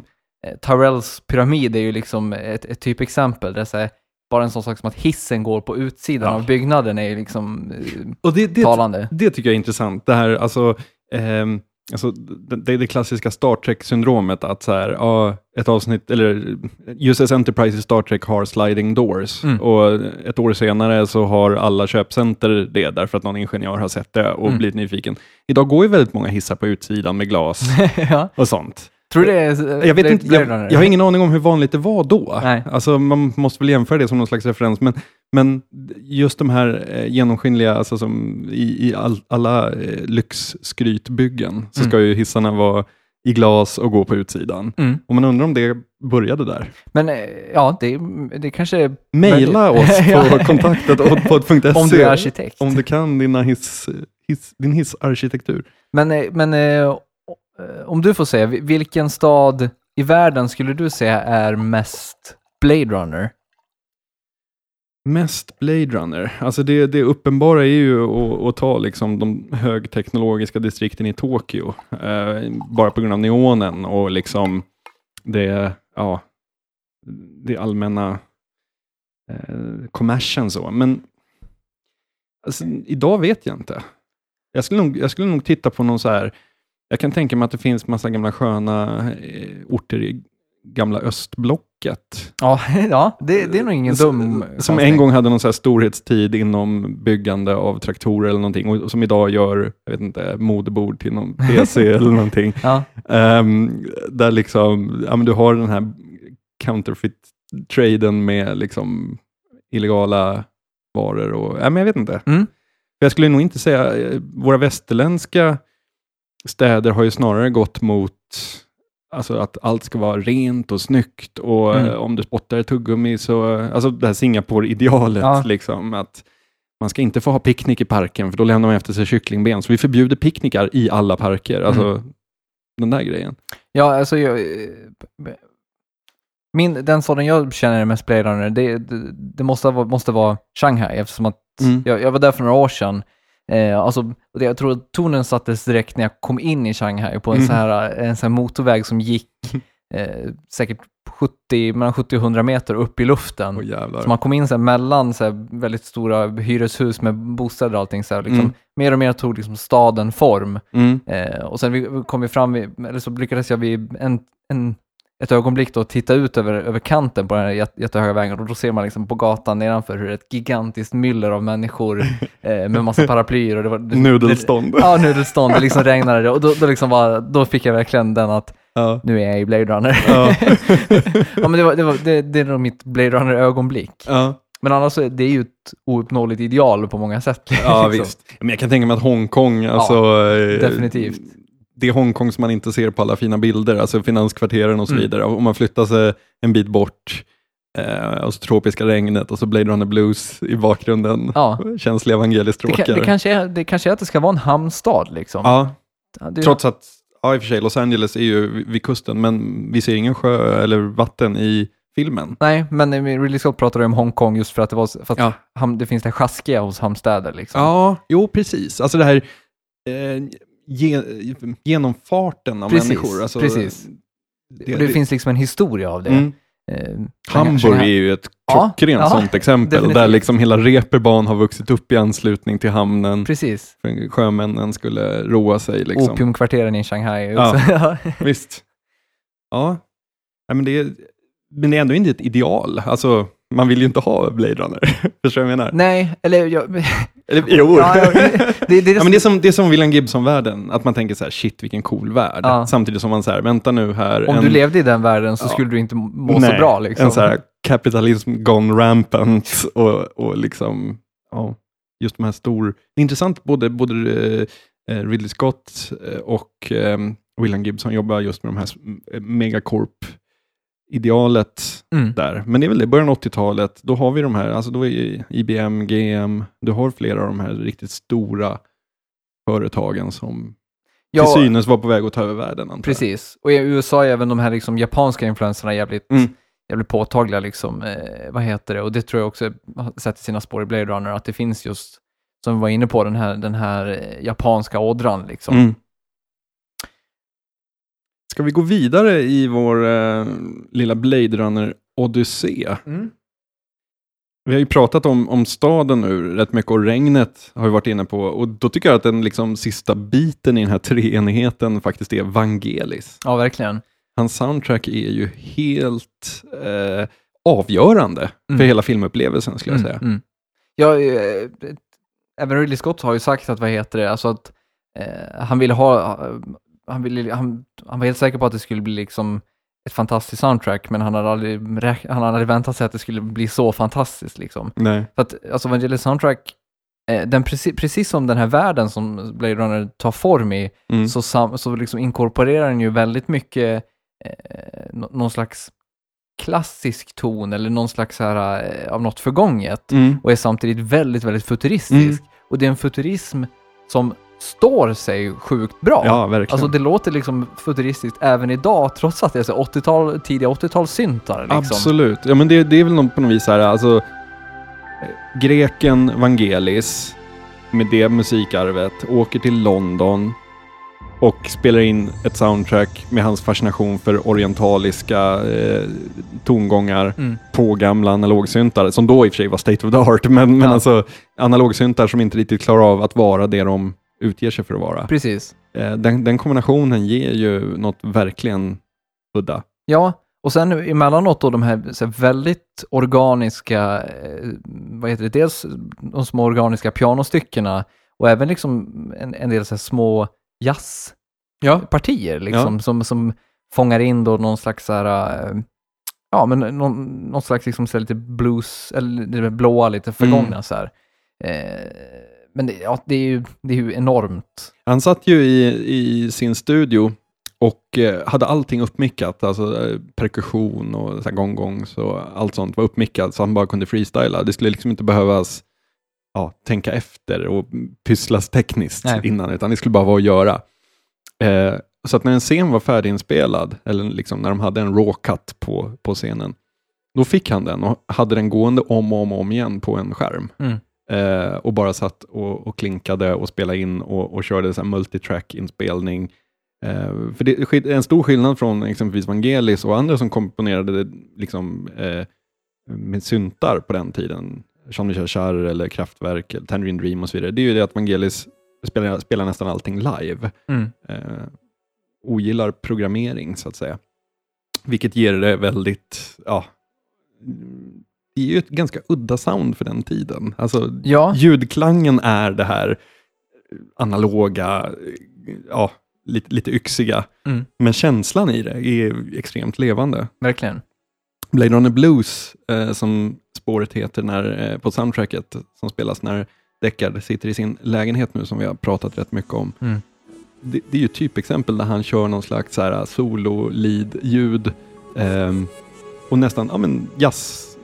eh, Tyrells pyramid är ju liksom ett, ett typexempel, där så här, bara en sån sak som att hissen går på utsidan Ja. av byggnaden är ju liksom eh, Och det, det, talande. det tycker jag är intressant. Det här, alltså, ehm, alltså det, det klassiska Star Trek-syndromet, att så här, ja, ett avsnitt, eller USS Enterprise i Star Trek har sliding doors, Mm. och ett år senare så har alla köpcenter det, därför att någon ingenjör har sett det och Mm. blivit nyfiken. Idag går ju väldigt många hissar på utsidan med glas ja. och sånt. Tror du det är... Jag, vet inte, jag, jag har ingen aning om hur vanligt det var då. Nej. Alltså, man måste väl jämföra det som någon slags referens, men, men just de här eh, genomskinliga, alltså som i, i all, alla eh, lyxskrytbyggen, så Mm. ska ju hissarna vara i glas och gå på utsidan. Mm. Och man undrar om det började där. Men eh, ja, det, det kanske. Maila oss på kontaktet oddpod.se Om du är arkitekt. om du kan dina hiss, hiss, din hissarkitektur. Men, men Eh, om du får säga, vilken stad i världen skulle du säga är mest Blade Runner? Mest Blade Runner. Alltså det, det uppenbara är ju att, att ta liksom de högteknologiska distrikten i Tokyo. Eh, bara på grund av neonen och liksom det, ja, det allmänna eh, kommersen så. Men alltså, idag vet jag inte. Jag skulle, nog, jag skulle nog titta på någon så här, jag kan tänka mig att det finns massa gamla sköna eh, orter i gamla östblocket. Ja, ja det, det är nog ingen Som- dum Som en gång hade någon så här storhetstid inom byggande av traktorer eller någonting och som idag gör, jag vet inte, modebord till någon PC eller någonting. Ja, Ehm, där liksom, ja men du har den här counterfeit-traden med liksom illegala varor och, ja men jag vet inte. Mm. Jag skulle nog inte säga, eh, våra västerländska städer har ju snarare gått mot Alltså att allt ska vara rent och snyggt och Mm. eh, om du spottar ett tuggummi så, alltså det här Singapore-idealet Ja. liksom att man ska inte få ha picknick i parken för då lämnar man efter sig kycklingben. Så vi förbjuder picknickar i alla parker. Alltså Mm. den där grejen. ja alltså jag, min, den staden jag känner mest Blade Runner, det, det, det måste, måste vara Shanghai eftersom att Mm. jag, jag var där för några år sedan. Eh, alltså, jag tror att tonen sattes direkt när jag kom in i Shanghai på en, Mm. så här, en så här motorväg som gick eh, säkert 70, mellan 70 och 100 meter upp i luften. Jävlar. Så man kom in så här, mellan så här, väldigt stora hyreshus med bostäder och allting. Så här, liksom, Mm. Mer och mer tog liksom, staden form. Mm. Eh, och sen vi, vi kom vi fram, vid, eller så lyckades jag vid en, en, ett ögonblick då titta ut över, över kanten på den här jätte- jättehöga vägen och då ser man liksom på gatan nedanför hur ett gigantiskt myller av människor eh, med massa paraplyer. Och det var, det, Nudelstånd. Det, ja, nudelstånd. Det liksom regnade och då, då, liksom bara, då fick jag verkligen den att Ja. nu är jag i Blade Runner. Ja. ja, men det, var, det, var, det, det är nog mitt Blade Runner-ögonblick. Ja. Men annars är det är ju ett ouppnåeligt ideal på många sätt. ja, liksom. visst. Men jag kan tänka mig att Hongkong, alltså... eh, definitivt. Det Hongkong som man inte ser på alla fina bilder, alltså finanskvarteren och så Mm. vidare. Om man flyttar sig en bit bort, eh, och så tropiska regnet och så Blade Runner Blues i bakgrunden. Ja. Känsliga Det, evangeliestråkar. kan, det, kanske är, det kanske är att det ska vara en hamnstad liksom. Ja, Ja, det- trots att, ja i och för sig, Los Angeles är ju vid kusten, men vi ser ingen sjö eller vatten i filmen. Nej, men eh, Ridley Scott pratade om Hongkong just för att det, var, för att Ja. ham, det finns det sjaskiga hos hamnstäder. Liksom. Ja, jo precis. Alltså det här eh, ge, genomfarten av Precis, människor. Alltså, precis. Det, Och det, finns liksom en historia av det. Mm. Eh, Hamburg är ju ett Ja, klockrent ja, sånt exempel, definitivt. där liksom hela Reeperbahn har vuxit upp i anslutning till hamnen. Precis. Sjömännen skulle roa sig. Liksom. Opiumkvarteren i Shanghai. Ja. också. Ja. Visst. Ja, men det, är, men det är ändå inte ett ideal. Alltså, man vill ju inte ha Blade Runner. Förstår du vad jag menar? Nej, eller jag, Eller, jo. Ja, ja, det, det, Ja, men det, är som, det är som William Gibson-världen, att man tänker så här, shit vilken cool värld. Ja. Samtidigt som man så här, vänta nu här. om en, du levde i den världen så skulle du inte må så Nej, bra. Liksom. En så här kapitalism gone rampant och, och liksom, ja, just de här stor... Det är intressant, både, både eh, Ridley Scott eh, och eh, William Gibson jobbar just med de här s- megacorp-idealet Mm. där. Men det är väl det, början av 80-talet, då har vi de här, alltså då är IBM, GM, du har flera av de här riktigt stora företagen som till synes var på väg att ta över världen. Precis. Och i USA är även de här liksom japanska influenserna jävligt, Mm. jävligt påtagliga. Liksom, eh, vad heter det? Och det tror jag också har sett i sina spår i Blade Runner, att det finns just, som vi var inne på, den här, den här eh, japanska ådran. Liksom. Mm. Ska vi gå vidare i vår eh, lilla Blade Runner-odyssé? Mm. Vi har ju pratat om, om staden nu rätt mycket och regnet har vi varit inne på. Och då tycker jag att den liksom sista biten i den här treenigheten faktiskt är Vangelis. Ja, verkligen. Hans soundtrack är ju helt eh, avgörande Mm. för hela filmupplevelsen skulle jag säga. Mm, mm. Ja, eh, även Ridley Scott har ju sagt att, vad heter det, alltså att eh, han ville ha, han, ville, han, han var helt säker på att det skulle bli liksom ett fantastiskt soundtrack, men han hade aldrig, han hade aldrig väntat sig att det skulle bli så fantastiskt liksom. Nej. För att, alltså Vangelis soundtrack, eh, den precis, precis som den här världen som Blade Runner tar form i, Mm. så, sam, så liksom inkorporerar den ju väldigt mycket eh, nå- någon slags klassisk ton eller någon slags så här, eh, av något förgånget Mm. och är samtidigt väldigt, väldigt futuristisk. Och det är en futurism som står sig sjukt bra. Ja, verkligen. Alltså det låter liksom futuristiskt även idag, trots att det är så 80-tal, tidiga 80-talssyntar. Liksom. Absolut. Ja, men det, det är väl någon, på något vis här, alltså greken Vangelis med det musikarvet åker till London och spelar in ett soundtrack med hans fascination för orientaliska eh, tongångar Mm. på gamla analogsyntar, som då i och för sig var state of the art, men, men Ja. alltså analogsyntar som inte riktigt klarar av att vara det de utger sig för att vara. Precis. Eh, den, den kombinationen ger ju något verkligen udda. Ja, och sen emellanåt då de här, här väldigt organiska, eh, vad heter det, dels de små organiska pianostyckena och även liksom en, en del så små jazzpartier liksom, som, som fångar in då någon slags så här, eh, ja men någon, någon slags liksom så lite blues, eller det blåa, lite förgångna Mm. så här. Eh, men det, ja, det, är ju, det är ju enormt. Han satt ju i, i sin studio och eh, hade allting uppmickat, alltså eh, perkussion och gong-gongs och allt sånt var uppmickat så han bara kunde freestyla. Det skulle liksom inte behövas ja, tänka efter och pysslas tekniskt Nej. innan, utan det skulle bara vara att göra. Eh, så att när en scen var färdiginspelad, eller liksom när de hade en raw cut på, på scenen, då fick han den och hade den gående om och om, och om igen på en skärm. Mm. Eh, och bara satt och, och klinkade och spelade in och, och körde så multitrack-inspelning. Eh, för det är en stor skillnad från exempelvis Vangelis och andra som komponerade liksom, eh, med syntar på den tiden. Jean-Michel Jarre eller Kraftwerk, eller Tangerine Dream och så vidare. Det är ju det att Vangelis spelar, spelar nästan allting live. Mm. Eh, ogillar programmering så att säga. Vilket ger det väldigt, ja, det är ju ett ganska udda sound för den tiden. Alltså, Ja. ljudklangen är det här analoga, ja, lite, lite yxiga. Mm. Men känslan i det är extremt levande. Verkligen. Blade Runner Blues, eh, som spåret heter när, eh, på soundtracket, som spelas när Deckard sitter i sin lägenhet nu, som vi har pratat rätt mycket om. Mm. Det, det är ju ett typexempel där han kör någon slags solo-lead-ljud ehm, och nästan ja, men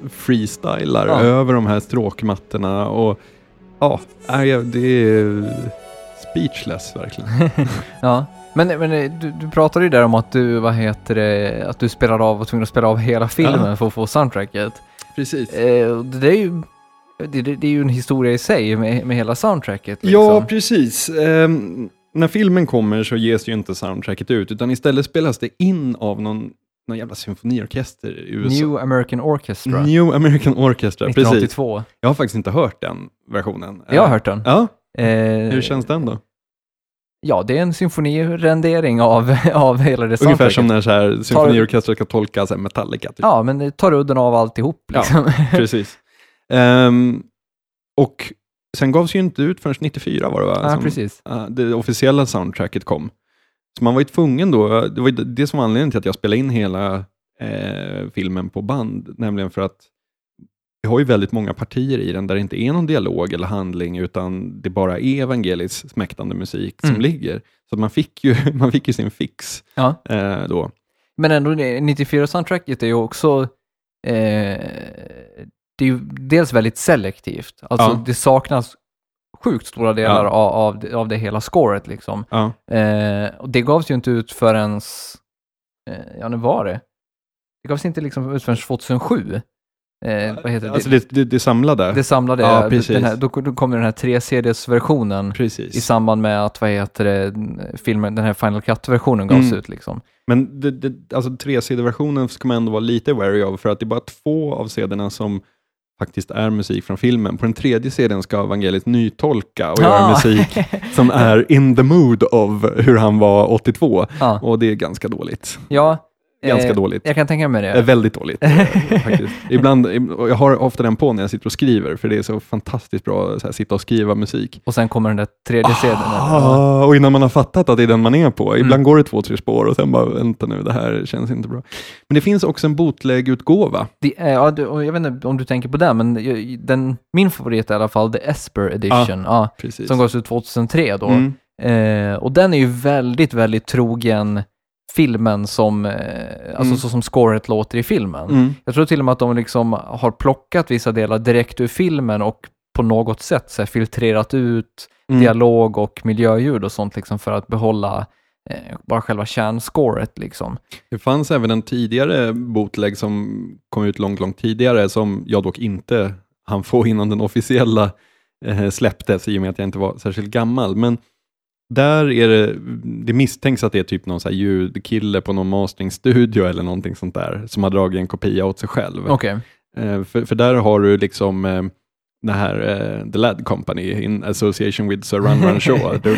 jazz-freestylar Ja. över de här stråkmattorna. Och, ja, det är speechless verkligen. Ja, men, men eh, du, du pratade ju där om att du, vad heter det, att du spelade av, var tvungen att spela av hela filmen Ja. för att få soundtracket. Precis. Eh, det, är ju, det, det, det är ju en historia i sig med, med hela soundtracket. Liksom. Ja, precis. Ehm, när filmen kommer så ges ju inte soundtracket ut, utan istället spelas det in av någon, någon jävla symfoniorkester i USA. New American Orchestra, New American Orchestra, precis. 1982. Jag har faktiskt inte hört den versionen. Jag har hört den. Ja, Eh, hur känns den då? Ja, det är en symfonirendering av, av hela det Ungefär som när så här, symfoniorkestrar ska tolka så här, Metallica. Typ. Ja, men det tar udden av alltihop Ja. liksom. Precis. Ehm, och sen gavs ju inte ut förrän 94 var det va? Ja, Som, precis. ja, det officiella soundtracket kom. Så man var ju tvungen då, det var det som var anledningen till att jag spelade in hela eh, filmen på band, nämligen för att vi har ju väldigt många partier i den där det inte är någon dialog eller handling, utan det bara är evangelis smäktande musik som Mm. ligger. Så man fick ju, man fick ju sin fix Ja. eh, då. Men ändå, 94-soundtracket är ju också, eh, det är ju dels väldigt selektivt. Alltså Ja. det saknas sjukt stora delar Ja. av, av, det- av det hela scoret liksom. Ja. Eh, och det gavs ju inte ut förrän, eh, ja när var det? Det gavs inte liksom ut förrän 2007. Eh, vad heter det? Alltså det, det, det samlade? det samlade, Ja, precis. här, då, då kom den här 3-CDs-versionen Precis. i samband med att, vad heter det, filmen, den här Final Cut-versionen gavs Mm. ut liksom. Men det, det, alltså 3CD-versionen ska man ändå vara lite wary av, för att det är bara två av CD-erna som faktiskt är musik från filmen. På den tredje CDn ska Vangelis nytolka och göra Ah. musik som är in the mood of hur han var 82. Ja, Och det är ganska dåligt. ja Ganska eh, dåligt. Jag kan tänka mig Eh, det. väldigt dåligt eh, faktiskt. Ibland, jag har ofta den på när jag sitter och skriver, för det är så fantastiskt bra att sitta och skriva musik. Och sen kommer den där tredje sedeln. Ah, och innan man har fattat att det är den man är på. Ibland Mm. går det två, tre spår och sen bara, vänta nu, det här känns inte bra. Men det finns också en bootleg-utgåva. Är- ja, du, jag vet inte om du tänker på den, men den, min favorit är i alla fall The Esper Edition, ja, Precis. som gavs ut 2003 då. Mm. Eh, och den är ju väldigt, väldigt trogen filmen som, eh, alltså Mm. så som scoret låter i filmen. Mm. Jag tror till och med att de liksom har plockat vissa delar direkt ur filmen och på något sätt så här, filtrerat ut Mm. dialog och miljöljud och sånt liksom för att behålla eh, bara själva kärnscoret liksom. Det fanns även en tidigare bootleg som kom ut långt, långt tidigare, som jag dock inte hann få innan den officiella eh, släpptes, i och med att jag inte var särskilt gammal. Men där är det, det misstänks att det är typ någon så här ljudkille på någon masteringstudio eller någonting sånt där, som har dragit en kopia åt sig själv. Okej. Eh, för, för där har du liksom eh, det här eh, The Lad Company in association with Sir Run Run Shaw. du,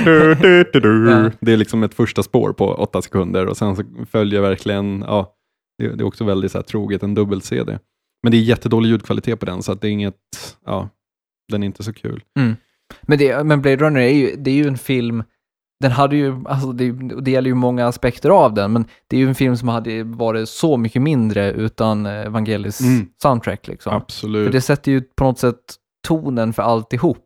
du, du. Det är liksom ett första spår på åtta sekunder och sen så följer verkligen, ja, det, det är också väldigt så här, troget en dubbel-CD. Men det är jättedålig ljudkvalitet på den så att det är inget, ja, den är inte så kul. Men, det, men Blade Runner är ju, det är ju en film, den hade ju, alltså det, det gäller ju många aspekter av den, men det är ju en film som hade varit så mycket mindre utan eh, Vangelis Mm. soundtrack liksom. Absolut. För det sätter ju på något sätt tonen för alltihop.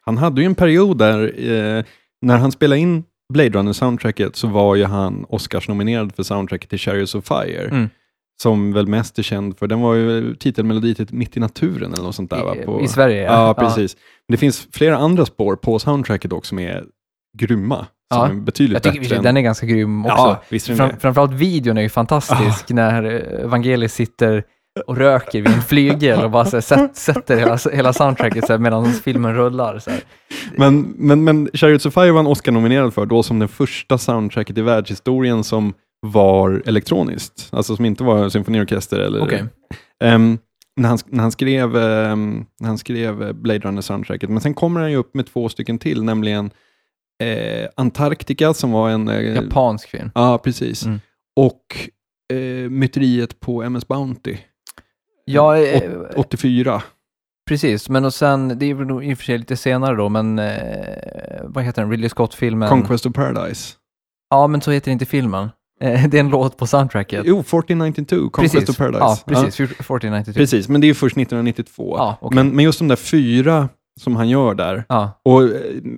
Han hade ju en period där, eh, när han spelade in Blade Runner-soundtracket så var ju han Oscars-nominerad för soundtracket till Chariots of Fire. Mm. Som väl mest är känd för, den var ju titelmelodi till Mitt i naturen eller något sånt där va? I, På, I Sverige, Ja, precis. Men det finns flera andra spår på soundtracket också som är grymma. Som Ja. är betydligt Jag tycker bättre den är ganska grym också. Ja, visst Fram, det. framförallt videon är ju fantastisk när eh, Vangelis sitter och röker vid en flygel och bara så här, sätt, sätter hela, hela soundtracket så medan filmen rullar. Så här. Men, men, men Chariots of Fire var han Oscar-nominerad för då som den första soundtracket i världshistorien som var elektroniskt. Alltså som inte var symfoniorkester eller... Okej. Ehm, när, han, när, han skrev, ehm, när han skrev Blade Runner-soundtracket. Men sen kommer han ju upp med två stycken till, nämligen eh, Antarktika som var en... Eh, Japansk film. Ja, precis. Mm. Och eh, myteriet på MS Bounty, Ja, eh, Åt- 84. precis. Men och sen, det är väl nog i och för sig lite senare då, men eh, vad heter den? Ridley Scott-filmen? Conquest of Paradise. Ja, men så heter inte filmen. Eh, det är en låt på soundtracket. Jo, 1492, Conquest precis. of Paradise. Ja, precis. 1492. Precis, men det är ju först 1992. Ja, okej. men, men just de där fyra som han gör där, Ja, och eh,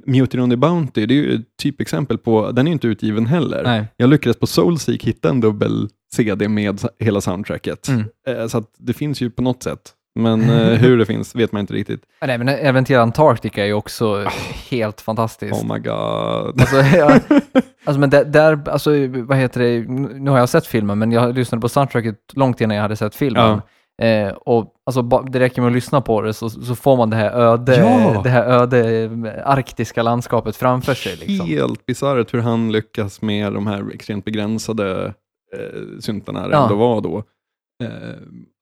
Mutiny on the Bounty, det är ju ett typexempel på, den är ju inte utgiven heller. nej. Jag lyckades på Soulseek hitta en dubbel CD med sa- hela soundtracket. Mm. Eh, Så att det finns ju på något sätt. Men eh, hur det finns vet man inte riktigt. Ja, Nej, men även till Antarktika är ju också helt fantastiskt. Oh my god. Alltså, ja, alltså men där, där, alltså vad heter det, nu har jag sett filmen, men jag lyssnade på soundtracket långt innan jag hade sett filmen. Eh, och alltså, det räcker med att lyssna på det så, så får man det här öde, Ja. det här öde eh, arktiska landskapet framför sig. Liksom. Helt bisarrt hur han lyckas med de här extremt begränsade eh, syntarna det Ja. ändå var då. Eh,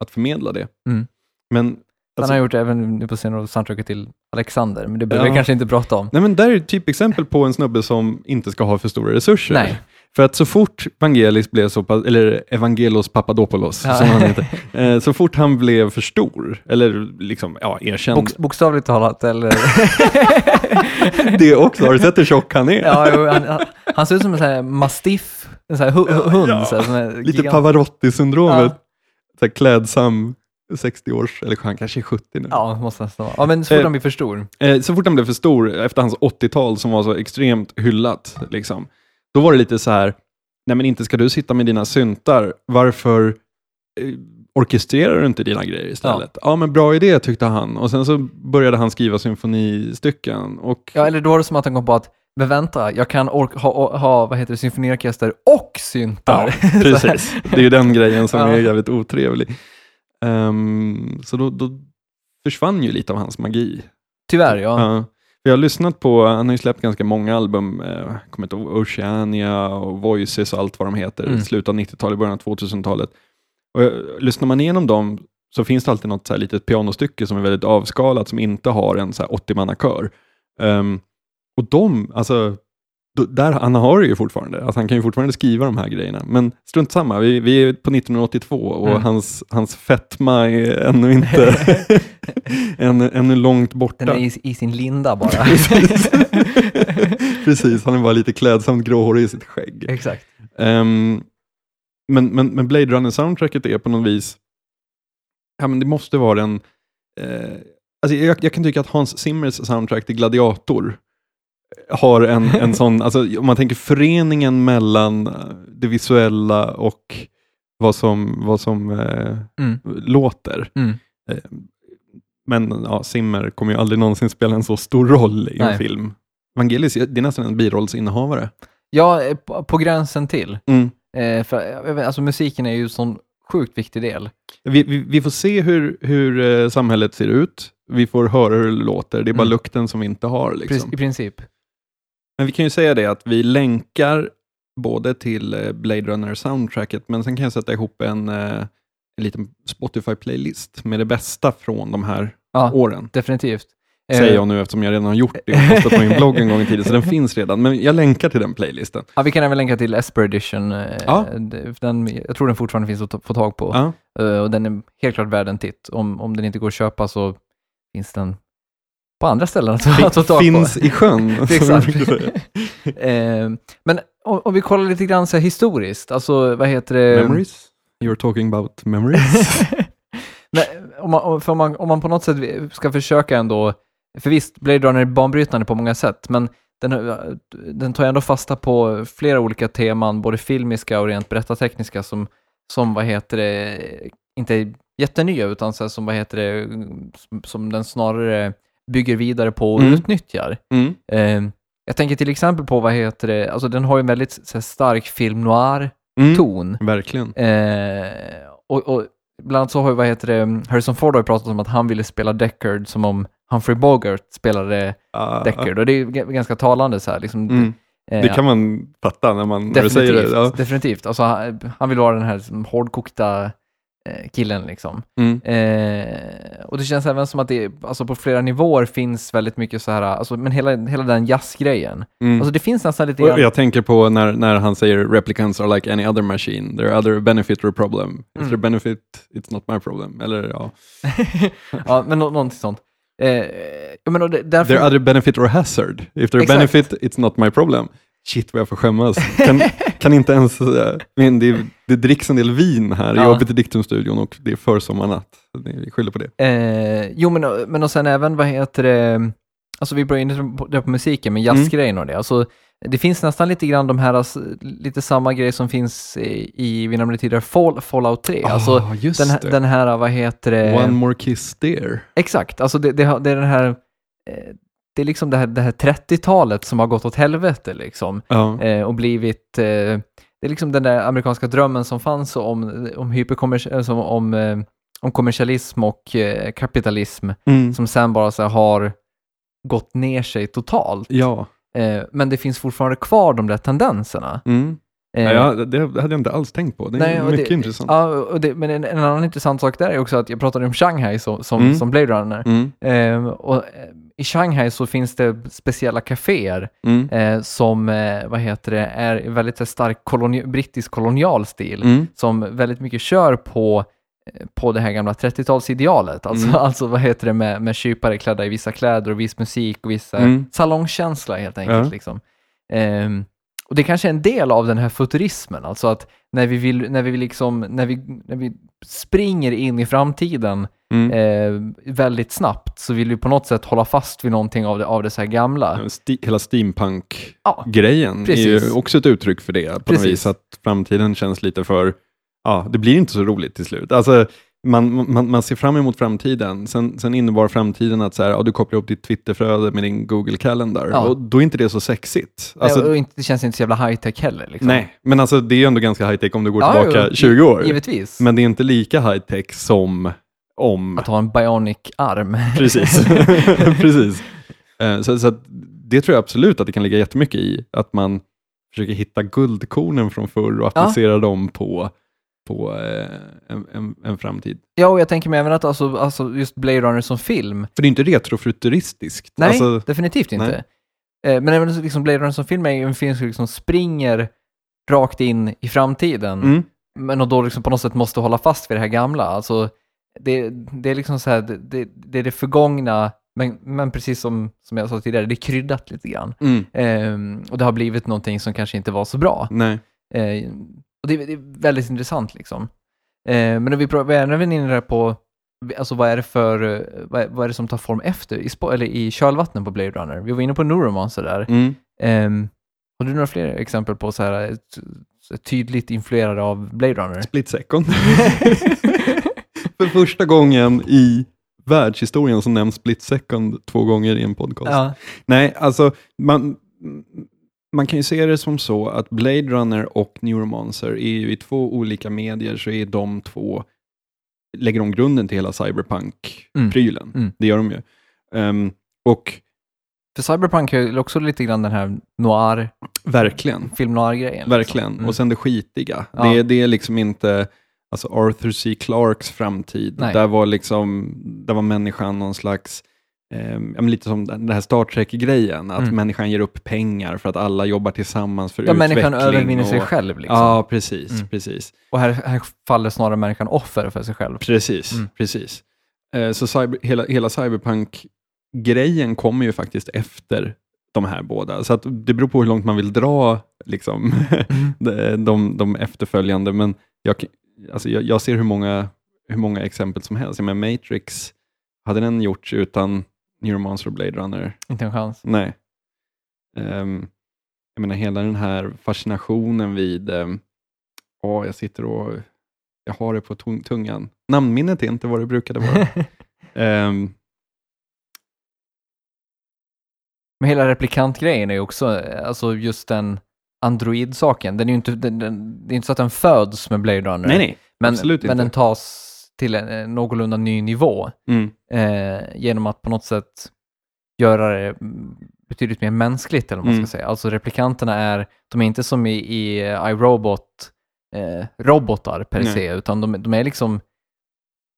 att förmedla det. Mm. Men, Han alltså, har gjort även nu på senare soundtracket till Alexander, men det behöver Ja. vi kanske inte prata om. nej men där är ett typexempel på en snubbe som inte ska ha för stora resurser. Nej. För att så fort Vangelis blev så pass, eller Evangelos Papadopoulos, Ja. som han heter, eh, så fort han blev för stor, eller liksom, ja, erkänd, Box, bokstavligt talat, eller? det också, har du sett hur tjock han är? ja, jo, han, han, ser ut som en sån här mastiff, en sån här hu, hu- hund. Ja, Så här, Lite Pavarotti-syndromet. Ja. Klädsam 60 års, eller han kanske är 70 nu. Ja, måste nästan vara. Ja, men så fort Eh, han blir för stor. Eh, så fort han blev för stor, efter hans 80-tal som var så extremt hyllat, liksom, då var det lite så här, nej men inte ska du sitta med dina syntar, varför eh, orkestrerar du inte dina grejer istället? Ja. men bra idé tyckte han. Och sen så började han skriva symfonistycken. Och, Ja, eller då var det som att han kom på att, men vänta, jag kan ork- ha, ha, vad heter det, symfoniorkester och syntar. Ja, precis. Det är ju den grejen som Ja. är jävligt otrevlig. Ehm, så då, då försvann ju lite av hans magi. Tyvärr, ja. Ja. Jag har lyssnat på, han har ju släppt ganska många album, eh, jag kommer inte ihåg, Oceania och Voices och allt vad de heter, Mm. slutet av 90-talet, början av 2000-talet. Och, eh, lyssnar man igenom dem så finns det alltid något så här litet pianostycke som är väldigt avskalat, som inte har en så här 80-mannakör. Ehm, och de, alltså, där, han har det ju fortfarande, alltså han kan ju fortfarande skriva de här grejerna. Men strunt samma, vi, vi är på 1982 och Mm. hans, hans fetma är ännu inte, ännu, ännu långt borta. Den är i, i sin linda bara. Precis. Precis, han är bara lite klädsamt gråhårig i sitt skägg. Exakt. Ehm, men, men, men Blade Runner-soundtracket är på något vis, ja men det måste vara en, eh, alltså jag, jag kan tycka att Hans Zimmers soundtrack till Gladiator har en, en sån, alltså om man tänker föreningen mellan det visuella och vad som, vad som eh, Mm. låter. Mm. Eh, Men ja, Zimmer kommer ju aldrig någonsin spela en så stor roll i en Nej. film. Vangelis, det är nästan en birollsinnehavare. Ja, eh, på, på gränsen till. Mm. Eh, för, alltså musiken är ju en sån sjukt viktig del. Vi, vi, vi får se hur, hur eh, samhället ser ut. Vi får höra hur det låter. Det är bara Mm. lukten som vi inte har. Liksom. I princip. Men vi kan ju säga det att vi länkar både till eh, Blade Runner-soundtracket, men sen kan jag sätta ihop en, eh, en liten Spotify-playlist med det bästa från de här Ja, åren. definitivt. Eh, Säger jag nu eftersom jag redan har gjort det och postat på min blogg en gång i tiden, så den finns redan. Men jag länkar till den playlisten. Ja, vi kan även länka till Esper Edition. eh, Ja. Den, jag tror den fortfarande finns att få tag på. Ja. Eh, och den är helt klart värd en titt. Om, om den inte går att köpa så finns den på andra ställen att, att ta tag Finns på. i sjön. Exakt. Eh, men om, om vi kollar lite grann så här historiskt, alltså vad heter det? Memories? You're talking about memories? Men, om, man, om- man, om man på något sätt ska försöka ändå, för visst, Blade Runner är banbrytande på många sätt, men den, den tar ändå fasta på flera olika teman, både filmiska och rent berättartekniska, som, som vad heter det, inte jättenya, utan så som, vad heter det, som, som den snarare bygger vidare på och Mm. utnyttjar. Mm. Eh, jag tänker till exempel på, vad heter det, alltså den har ju en väldigt här, stark film Mm. noir-ton. Verkligen. Eh, och, och bland annat så har ju, vad heter det, Harrison Ford har ju pratat om att han ville spela Deckard som om Humphrey Bogart spelade Ah, Deckard. Och det är ganska talande så här. Liksom, Mm. eh, Det kan man fatta när, man, när du säger det. Ja. definitivt. Alltså, han, han vill vara den här liksom, hårdkokta killen liksom. Mm. Eh, och det känns även som att det alltså, på flera nivåer finns väldigt mycket så här, alltså, men hela, hela den jazzgrejen. Mm. Alltså det finns nästan lite grann... jag tänker på när, när han säger replicants are like any other machine. There are other benefit or problem. If Mm. they're benefit, it's not my problem. Eller ja. ja, men nå- någonting sånt. Eh, det- därför... There are other benefit or hazard. If they're Exakt. benefit, it's not my problem. Shit vad jag får skämmas. Kan, kan inte ens, äh, men det, det dricks en del vin här i Ja. Obit Dictum-studion och det är försommarnatt. Vi skyller på det. Eh, jo, men, men och sen även, vad heter det, alltså vi börjar in på, det på musiken, men jazzgrejen och det. Alltså, det finns nästan lite grann de här, alltså, lite samma grejer som finns i, i vi nämnde tidigare, Fall, Fallout 3. Alltså, Ah, just den, här- den här, vad heter det? One more kiss there. Exakt, alltså det, det, det är den här, eh, det är liksom det här, det här 30-talet som har gått åt helvete liksom. Ja. Eh, och blivit, eh, det är liksom den där amerikanska drömmen som fanns om, om, hyperkommers- alltså om, eh, om kommersialism och eh, kapitalism Mm. som sen bara så här har gått ner sig totalt. ja. Eh, men det finns fortfarande kvar de där tendenserna. Mm. Eh, ja det hade jag inte alls tänkt på. Det är nej, mycket det, intressant. Ja, och det, men en, en annan intressant sak där är också att jag pratade om Shanghai som, som, Mm. som Blade Runner. Mm. Eh, och, eh, I Shanghai så finns det speciella kaféer Mm. eh, som, eh, vad heter det, är väldigt stark koloni- brittisk kolonial stil. Mm. som väldigt mycket kör på, på det här gamla 30-talsidealet. Alltså, Mm. alltså vad heter det med, med kypare klädda i vissa kläder och viss musik och vissa Mm. salongkänsla helt enkelt. Ja. Liksom. Ehm, och det kanske är en del av den här futurismen, alltså att när vi vill, när vi liksom, när vi, när vi springer in i framtiden Mm. eh, väldigt snabbt så vill vi på något sätt hålla fast vid någonting av det, av det så här gamla. Sti- hela steampunk-grejen Ja, är ju också ett uttryck för det. På något Precis. vis att framtiden känns lite för, ja, det blir inte så roligt till slut. Alltså, man, man, man ser fram emot framtiden. Sen, sen innebar framtiden att så här, ja, du kopplar upp ditt Twitterflöde med din Google-kalender. Ja. Och då är inte det så sexigt. Alltså, Alltså, och inte, det känns inte så jävla high-tech heller. Liksom. nej, men alltså, det är ju ändå ganska high-tech om du går Ja, tillbaka jo, 20 år. Givetvis. Men det är inte lika high-tech som om... Att ha en bionic-arm. Precis. Precis. Eh, Så, så det tror jag absolut att det kan ligga jättemycket i. Att man försöker hitta guldkornen från förr och Ja. applicera dem på, på eh, en, en, en framtid. ja, och jag tänker mig även att alltså, alltså just Blade Runner som film, För det är inte retrofuturistiskt. nej, Alltså, definitivt inte. Eh, Men även liksom Blade Runner som film är ju en film som liksom springer rakt in i framtiden, mm, men och då liksom på något sätt måste hålla fast vid det här gamla. Alltså, det, det är liksom så här, det, det, är det förgångna, men, men precis som, som jag sa tidigare, det är kryddat lite grann. mm, Ehm, och det har blivit någonting som kanske inte var så bra. nej. Eh, och det, det är väldigt intressant liksom. Eh, men när vi, pratar- även inne på, alltså vad är det för, eh, vad är, vad är det som tar form efter, i, eller i kölvattnet på Blade Runner? Vi var inne på Neuromancer där. Mm. Ehm, har du några fler exempel på så här, ett, ett tydligt influerade av Blade Runner? Split second. För första gången i världshistorien så nämns split second två gånger i en podcast. ja. Nej, alltså man, man kan ju se det som så att Blade Runner och Neuromancer är ju i två olika medier så är de två, lägger de grunden till hela cyberpunk-prylen. Mm. Det gör de ju. Ehm, och För Cyberpunk är ju också lite grann den här noir, verkligen, film noir-grejen. verkligen. Liksom. Mm. Och sen det skitiga. Ja. Det, det är liksom inte alltså Arthur C. Clarks framtid. Nej. Där var, liksom, där var människan någon slags men lite som den här Star Trek-grejen, att Mm. människan ger upp pengar för att alla jobbar tillsammans för Ja, människan utveckling. övervinner sig och- själv liksom. Ja, precis. Mm. precis. Och här, här faller snarare människan offer för sig själv. Precis, Mm. precis. Eh, så cyber, hela, hela cyberpunk-grejen kommer ju faktiskt efter de här båda. Så att det beror på hur långt man vill dra liksom, Mm. de, de, de efterföljande. Men jag, alltså jag, jag ser hur många, hur många exempel som helst. Jag menar, Matrix, hade den gjorts utan Neuromancer och Blade Runner? Inte en chans. Nej. Ehm, jag menar hela den här fascinationen vid, um, jag sitter och, jag har det på tung- tungan. Namnminnet är inte vad det brukade vara. Ehm, Men hela replikantgrejen är ju också, alltså just den android-saken, den är ju inte, den, den, det är inte så att den föds med Blade Runner. nej, nej. men, absolut men inte. den tas till en någorlunda ny nivå Mm, eh, genom att på något sätt göra det betydligt mer mänskligt, eller vad man Mm. ska säga. Alltså replikanterna är, de är inte som i, i eh, iRobot, eh, robotar per Nej. se, utan de, de är liksom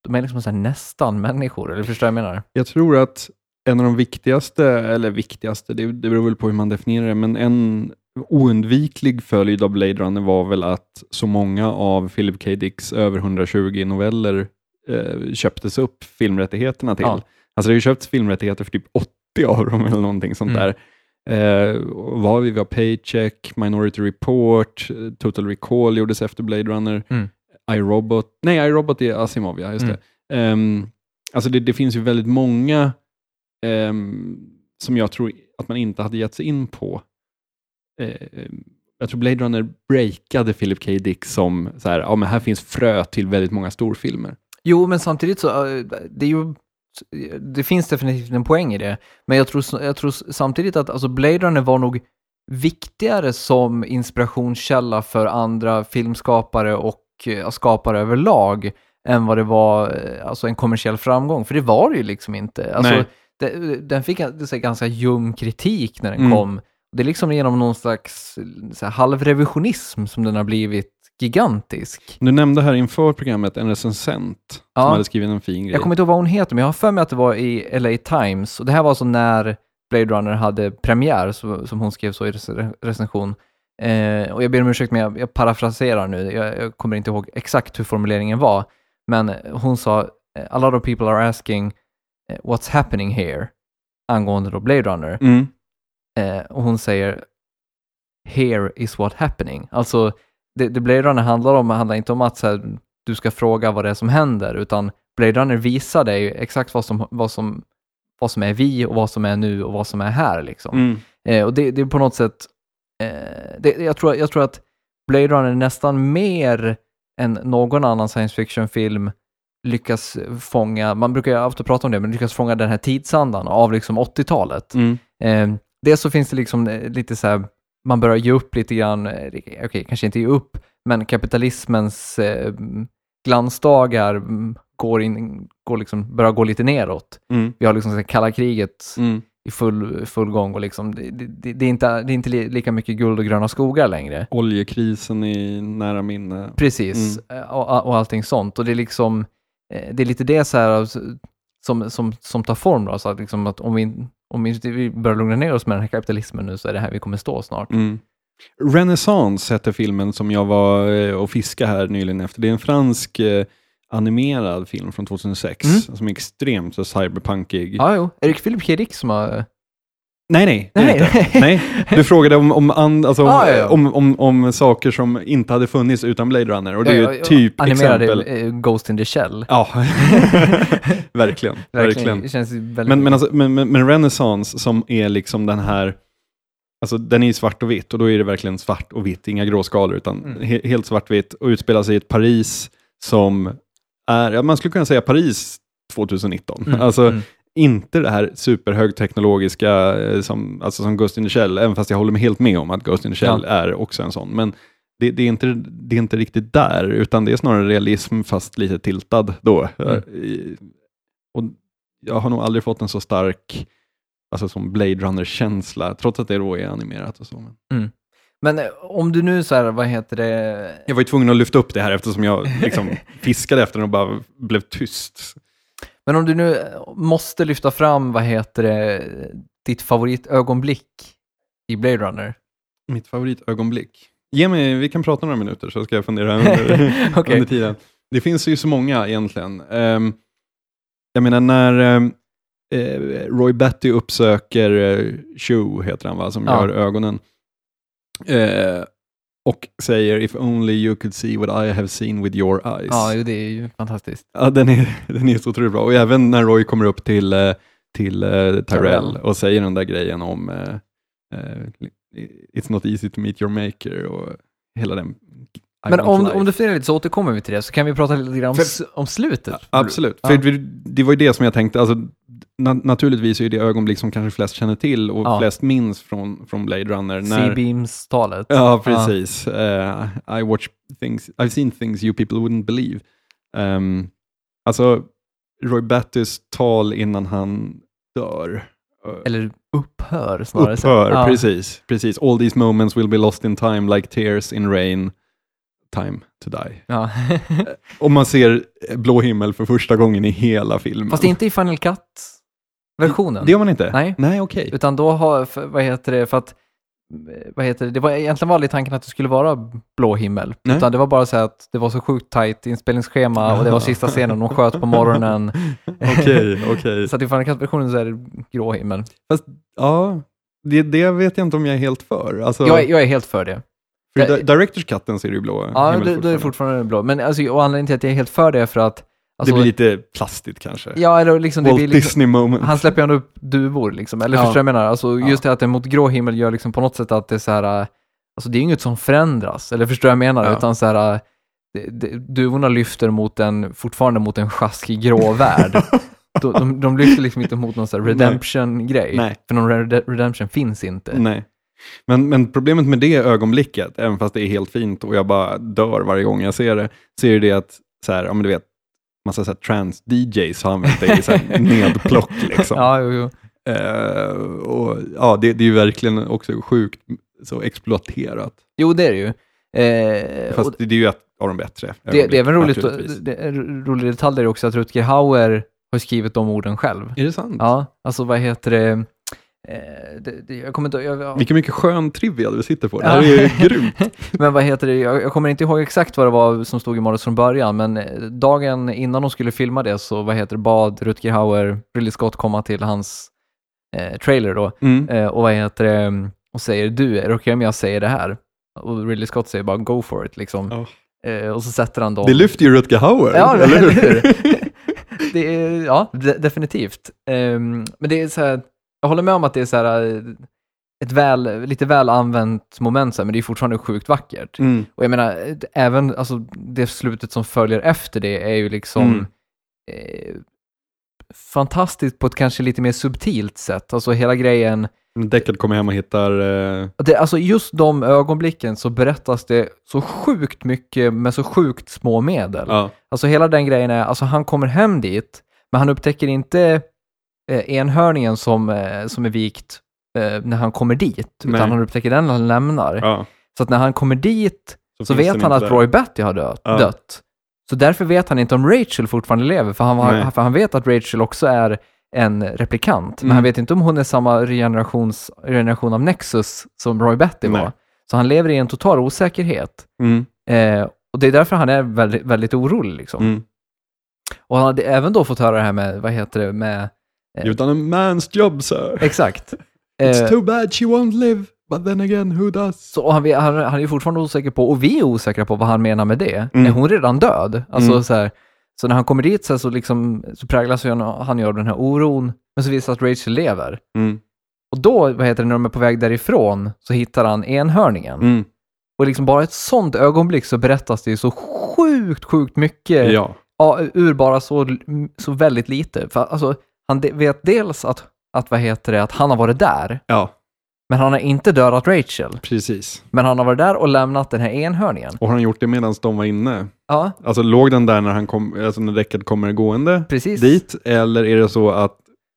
de är liksom så nästan människor, eller förstår jag menar? Jag tror att en av de viktigaste, eller viktigaste, det, det beror väl på hur man definierar det, men en oundviklig följd av Blade Runner var väl att så många av Philip K. Dicks över 120 noveller eh, köptes upp filmrättigheterna till. Ja. Alltså det har ju köpts filmrättigheter för typ 80 av dem eller någonting sånt Mm. där. Eh, har vi? Vi har Paycheck, Minority Report, eh, Total Recall gjordes efter Blade Runner, Mm. iRobot, nej iRobot är Asimov, ja just Mm. det. Ehm, alltså det, det finns ju väldigt många ehm, som jag tror att man inte hade gett sig in på. Ehm, jag tror Blade Runner breakade Philip K. Dick som så här, ja men här finns frö till väldigt många storfilmer. Jo, men samtidigt så, eh, det är ju, det finns definitivt en poäng i det. Men jag tror, jag tror samtidigt att alltså Blade Runner var nog viktigare som inspirationskälla för andra filmskapare och eh, skapare överlag än vad det var eh, alltså en kommersiell framgång. För det var det ju liksom inte. Alltså, det, den fick en- ganska ljum kritik när den Mm. kom. Det är liksom genom någon slags halvrevisionism som den har blivit gigantisk. Du nämnde här inför programmet en recensent Ja. som hade skrivit en fin grej. Jag kommer inte ihåg vad hon heter, men jag har för mig att det var i LA Times. Och det här var alltså när Blade Runner hade premiär, så, som hon skrev så i rec- recension. Eh, och jag ber om ursäkt, men jag, jag parafraserar nu. Jag, jag kommer inte ihåg exakt hur formuleringen var. Men hon sa, a lot of people are asking eh, what's happening here? Angående då Blade Runner. Mm. Eh, och hon säger here is what happening. Alltså, det, det Blade Runner handlar om handlar inte om att så här, du ska fråga vad det är som händer, utan Blade Runner visar dig exakt vad som, vad som, vad som är vi och vad som är nu och vad som är här. Liksom. Mm. Eh, och det, det är på något sätt, eh, det, jag, tror, jag tror att Blade Runner nästan mer än någon annan science fiction-film lyckas fånga, man brukar ju ofta prata om det, men lyckas fånga den här tidsandan av liksom 80-talet. Mm. Eh, dels så finns det liksom eh, lite så här, man börjar ge upp lite grann, eh, okej, kanske inte ge upp, men kapitalismens eh, glansdagar mm, går in, går liksom, börjar gå lite neråt. Mm. Vi har liksom så kalla kriget Mm. i full, full gång och liksom, det, det, det, är inte, det är inte li- lika mycket guld och gröna skogar längre. Oljekrisen i nära minne. Precis, Mm. eh, och, och allting sånt. Och det är liksom, det är lite det så här, alltså, som, som, som tar form då, så att, liksom att om vi, om vi inte vi börjar lugna ner oss med den här kapitalismen nu så är det här vi kommer stå snart. Mm. Renaissance hette filmen som jag var eh, och fiskade här nyligen efter. Det är en fransk eh, animerad film från 2006 Mm. som är extremt så cyberpunkig. Ja, jo. Är det Philip K. Dick som har... Nej, nej. är Nej. inte. nej. Du frågade om, om, and, alltså, Ah, ja, ja. Om, om, om saker som inte hade funnits utan Blade Runner. Och det är Ja, ju ja, ja. typ Animerade exempel. eh, Ghost in the Shell. Ja, verkligen. verkligen. Det känns ju väldigt... Men, men, alltså, men, men, men Renaissance som är liksom den här, alltså den är ju svart och vitt och då är det verkligen svart och vitt, inga gråskalor utan Mm. he, helt svartvitt och utspelar sig i ett Paris som är, ja, man skulle kunna säga Paris 2019. Mm, Alltså mm. Inte det här superhögteknologiska eh, som, alltså som Ghost in the Shell, även fast jag håller med helt med om att Ghost in the Shell Ja. är också en sån. Men det, det, är inte, det är inte riktigt där, utan det är snarare realism fast lite tiltad då. Mm. Eh, Och jag har nog aldrig fått en så stark alltså som Blade Runner-känsla, trots att det då är animerat och så. Men Men eh, om du nu så här, vad heter det? jag var ju tvungen att lyfta upp det här eftersom jag liksom fiskade efter den och bara blev tyst. Men om du nu måste lyfta fram, vad heter det, ditt favoritögonblick i Blade Runner? Mitt favoritögonblick. Ge mig, vi kan prata några minuter så ska jag fundera under, Okej. under tiden. Det finns ju så många egentligen. Ehm, jag menar när eh, Roy Batty uppsöker uh, Chew, heter han va, som Ja. gör ögonen. Eh, och säger If only you could see what I have seen with your eyes. Ja, det är ju fantastiskt. Ja, den är, den är så otroligt bra. Och även när Roy kommer upp till, eh, till eh, Tyrell och säger den där grejen om eh, It's not easy to meet your maker och hela den. I Men om, life. om du funderar lite så återkommer vi till det, så kan vi prata lite grann om, För- om slutet. Absolut, Ja. för det, det var ju det som jag tänkte. Alltså, na, naturligtvis är det ögonblick som kanske flest känner till och Ja. flest minns från, från Blade Runner. När, C-beams-talet. Ja, precis. Eh, I watch things, I've seen things you people wouldn't believe. Um, alltså, Roy Battys tal innan han dör. Eh, Eller upphör snarare. upphör, Ja. precis, precis. All these moments will be lost in time like tears in rain. Time to die. Ja. Och man ser blå himmel för första gången i hela filmen. Fast inte i Final Cut-versionen. Det gör man inte? Nej. Nej, okej. Utan då har, vad heter det, för att, eh, vad heter det, det var egentligen aldrig tanken att det skulle vara blå himmel. Nej. Utan det var bara så att det var så sjukt tajt inspelningsschema och det var sista scenen, de sköt på morgonen. Okej, okej. Så att i Final Cut-versionen så är det grå himmel. Ja, det, det vet jag inte om jag är helt för. Alltså, Jag, jag är helt för det. För i Directors cutten ser det ju blå Ja, himmel då, då är det fortfarande blå. Men alltså, och anledningen till att jag är helt för det är för att... Alltså, det blir lite plastigt kanske. Ja, eller liksom, det Walt blir liksom, Disney moment. Han släpper ju ändå upp duvor liksom, eller Ja. förstår du vad jag menar? Alltså Ja. just det att det är mot grå himmel gör liksom på något sätt att det är så här, alltså det är ju inget som förändras, eller förstår du vad jag menar? Ja. Utan så här, det, det, duvorna lyfter mot en, fortfarande mot en sjaskig grå värld. de, de, de lyfter liksom inte mot någon så här redemption-grej, Nej. för någon red, redemption finns inte. Nej. Men, men problemet med det ögonblicket, även fast det är helt fint och jag bara dör varje gång jag ser det, så är det att, så här, ja, men du vet, massa så här trans-DJs har använt det i så här nedplock. Liksom. Ja, jo, jo. Eh, och, ja, det, det är ju verkligen också sjukt så exploaterat. jo, det är det ju. Eh, Fast det, det är ju ett av de bättre. det, det är även roligt, det, en rolig detalj är också att Rutger Hauer har skrivit de orden själv. Är det sant? Ja, alltså vad heter det? Eh, det, det jag kommer inte jag, jag, Vilken mycket skön trivia du sitter på. Det här är ju grymt. Men vad heter det? Jag, jag kommer inte ihåg exakt vad det var som stod i manus från början, men eh, dagen innan de skulle filma det så vad heter det, bad Rutger Hauer Ridley Scott komma till hans eh, trailer då Mm. eh, och vad heter det, och säger du, är det okej om jag säger det här? Och Ridley Scott säger bara go for it liksom. Ja. Eh, och så sätter han dem. Det lyfter ju Rutger Hauer, Ja, eller hur? det är, ja, de, definitivt. Ehm, men det är så här, jag håller med om att det är så här, eh, ett väl, lite väl använt moment, så här, men det är fortfarande sjukt vackert. Mm. Och jag menar, eh, även alltså, det slutet som följer efter det är ju liksom Mm. eh, fantastiskt på ett kanske lite mer subtilt sätt. Alltså hela grejen, Deckard kommer hem och hittar... Eh, det, alltså just de ögonblicken så berättas det så sjukt mycket med så sjukt små medel. ja, Alltså hela den grejen är, alltså han kommer hem dit, men han upptäcker inte enhörningen som, eh, som är vikt eh, när han kommer dit, Nej. utan han upptäcker den när han lämnar. ja. Så att när han kommer dit så, finns vet han att där. Roy Batty har dött, Ja. dött. Så därför vet han inte om Rachel fortfarande lever, för han, var, för han vet att Rachel också är en replikant, men Mm. han vet inte om hon är samma regeneration av Nexus som Roy Batty Nej. var. Så han lever i en total osäkerhet. Mm, Eh, och det är därför han är väldigt, väldigt orolig. Liksom. mm. Och han hade även då fått höra det här med, vad heter det, med... You've done a man's job sir. Exakt. It's Eh, too bad she won't live, but then again who does? så han, han, han är ju fortfarande osäker på, och vi är osäkra på vad han menar med det. Mm. Är hon redan död? Alltså Mm. så här, så när han kommer dit så, så, liksom, så präglas han, han ju av den här oron, men så visar det att Rachel lever. Mm, Och då, vad heter det, när de är på väg därifrån, så hittar han enhörningen. mm. Och liksom bara ett sånt ögonblick så berättas det ju så sjukt, sjukt mycket Ja, Ja, ur bara så, så väldigt lite. För alltså, han de- vet dels att, att, vad heter det, att han har varit där, ja, men han har inte dödat Rachel. precis. Men han har varit där och lämnat den här enhörningen. Och har han gjort det medan de var inne? Ja, Alltså låg den där när han kom, alltså när Deckard kommer gående precis. dit? Eller är det så att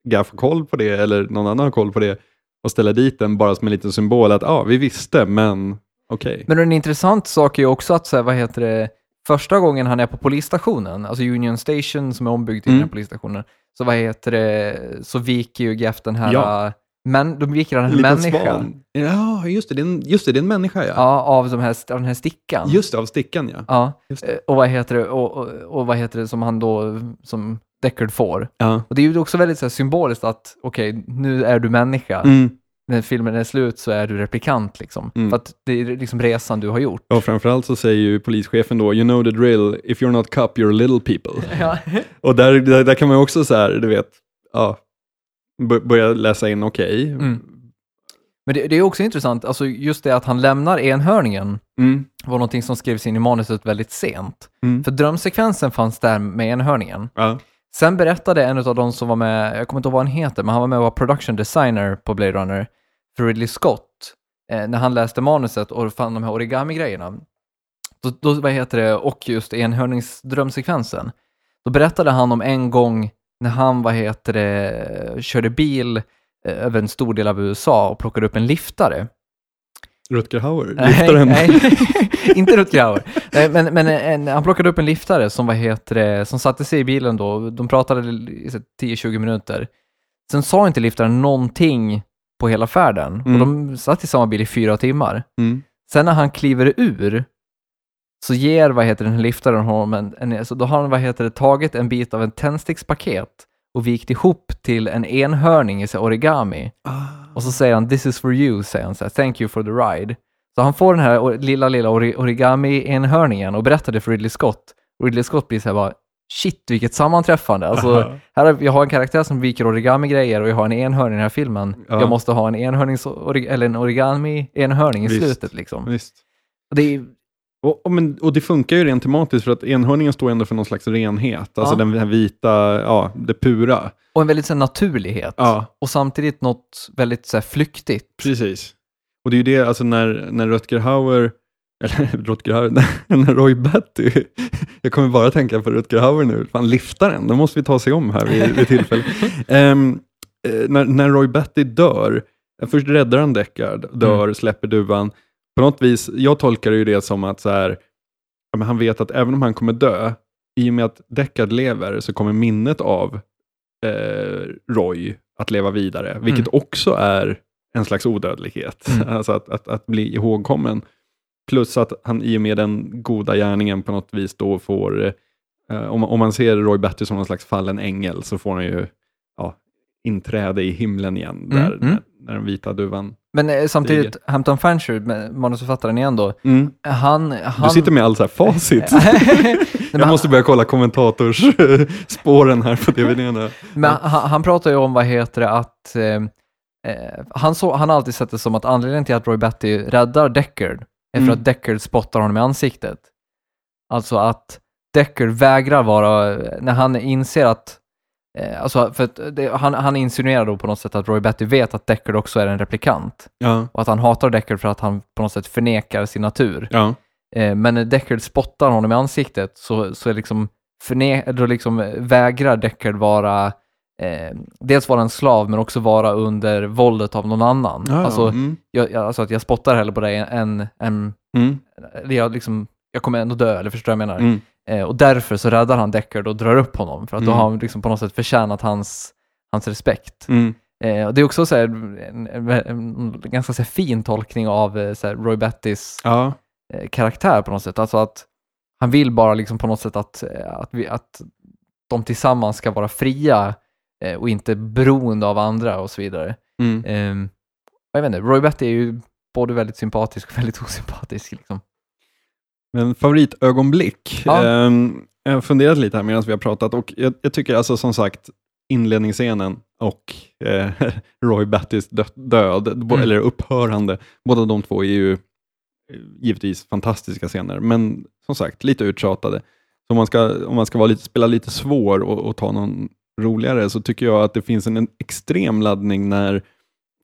Gaff har koll på det, eller någon annan har koll på det och ställer dit den bara som en liten symbol att ja, ah, vi visste, men okej. Men en intressant sak är ju också att, så här, vad heter det, första gången han är på polisstationen, alltså Union Station som är ombyggd till Mm. den här polisstationen, så vad heter det, så viker ju Gaff den här, Ja. men, de viker den En här människan. svan. Ja, just det, det är en, just det, det är en människa ja. Ja, av, de här, av den här stickan. Just det, av stickan ja. Ja, eh, och vad heter det, och, och, och vad heter det som han då, som Deckard får. ja. Och det är ju också väldigt så här, symboliskt att, okej, nu är du människa. Mm. När filmen är slut så är du replikant liksom. Mm. För att det är liksom resan du har gjort. Ja, framförallt så säger ju polischefen då, you know the drill, if you're not cop, you're little people. Ja. Och där, där, där kan man också så här, du vet, ja, börja läsa in okej. Mm. Men det, det är också intressant, alltså just det att han lämnar enhörningen Mm. var någonting som skrevs in i manuset väldigt sent. Mm. För drömsekvensen fanns där med enhörningen. Ja. Sen berättade en av de som var med, jag kommer inte ihåg vad han heter, men han var med och var production designer på Blade Runner för Ridley Scott. Eh, när han läste manuset och fann de här origami-grejerna. Då, då, vad heter det, och just enhörningsdrömsekvensen. Då berättade han om en gång när han, vad heter det, körde bil eh, över en stor del av USA och plockade upp en liftare. Rutger Hauer, Nej, liftaren. Nej, inte Rutger Hauer. Nej, men, men en, han plockade upp en liftare som, vad heter det, som satte sig i bilen då. De pratade i så 10-20 minuter. Sen sa inte liftaren någonting på hela färden. Mm. Och de satt i samma bil i fyra timmar. Mm. Sen när han kliver ur så ger, vad heter den liftaren honom en, en så då har han, vad heter det, tagit en bit av en tändstickspaket och vikt ihop till en enhörning i så origami. Ah. Och så säger han “This is for you”, säger han så här, “Thank you for the ride”. Så han får den här lilla, lilla ori- origami-enhörningen och berättar det för Ridley Scott. Och Ridley Scott blir så här bara “Shit, vilket sammanträffande”. Alltså, här jag har en karaktär som viker origami-grejer och jag har en enhörning i den här filmen. Ja. Jag måste ha en enhörnings, eller en origami-enhörning i Visst. slutet liksom. Visst. Och det är, Och, och, men, och det funkar ju rent tematiskt för att enhörningen står ändå för någon slags renhet. Alltså Ja. den här vita, ja, det pura. och en väldigt så här, naturlighet. Ja, Och samtidigt något väldigt så här, flyktigt. precis. Och det är ju det, alltså när, när Rutger Hauer, eller Rutger Hauer, när Roy Batty, jag kommer bara tänka på Rutger Hauer nu, fan liftaren, då måste vi ta sig om här vid, vid tillfälle. Eh, när, när Roy Batty dör, först räddar han Deckard, dör, släpper duvan. På något vis, jag tolkar ju det som att så här, ja, han vet att även om han kommer dö, i och med att Deckard lever så kommer minnet av eh, Roy att leva vidare, vilket också är en slags odödlighet. Mm. Alltså att, att, att bli ihågkommen. Plus att han i och med den goda gärningen på något vis då får, eh, om, om man ser Roy Batty som någon slags fallen ängel så får han ju ja, inträde i himlen igen, där, Mm, mm. När, när den vita duvan... Men eh, samtidigt, Hampton Fancher, med manusförfattaren igen då, han... han... Du sitter med all så här facit. Jag måste börja kolla kommentatorsspåren här på DVDn. Men han, han pratar ju om, vad heter det, att eh, eh, han, så, han har alltid sett det som att anledningen till att Roy Batty räddar Deckard för Mm. att Deckard spottar honom i ansiktet. Alltså att Deckard vägrar vara, när han inser att eh, Alltså, för det, han, han insinuerar då på något sätt att Roy Batty vet att Deckard också är en replikant Ja, och att han hatar Deckard för att han på något sätt förnekar sin natur. ja, Eh, men när Deckard spottar honom i ansiktet så, så är liksom, förne- då liksom vägrar Deckard vara eh, dels vara en slav men också vara under våldet av någon annan. ja, alltså, mm, jag, jag, alltså att jag spottar hellre på dig än, än mm, jag, liksom, jag kommer ändå dö, eller förstår jag menar? mm, Eh, och därför så räddar han Deckard och drar upp honom, för att då Mm. har han liksom på något sätt förtjänat hans, hans respekt. mm, Eh, och det är också så här, en, en, en ganska så här, fin tolkning av eh, här, Roy Bettys ja, eh, karaktär på något sätt. Alltså att han vill bara liksom på något sätt att, eh, att, vi, att de tillsammans ska vara fria och inte beroende av andra och så vidare. mm. Eh, och jag vet inte, Roy Betty är ju både väldigt sympatisk och väldigt osympatisk. Liksom. Men favoritögonblick? Ja. Ehm, jag har funderat lite här medan vi har pratat och jag, jag tycker alltså som sagt inledningsscenen och eh, Roy Battys dö död, Mm. eller upphörande, båda de två är ju eh, givetvis fantastiska scener, men som sagt lite uttjatade. Så om man ska, om man ska vara lite, spela lite svår och, och ta någon roligare så tycker jag att det finns en, en extrem laddning när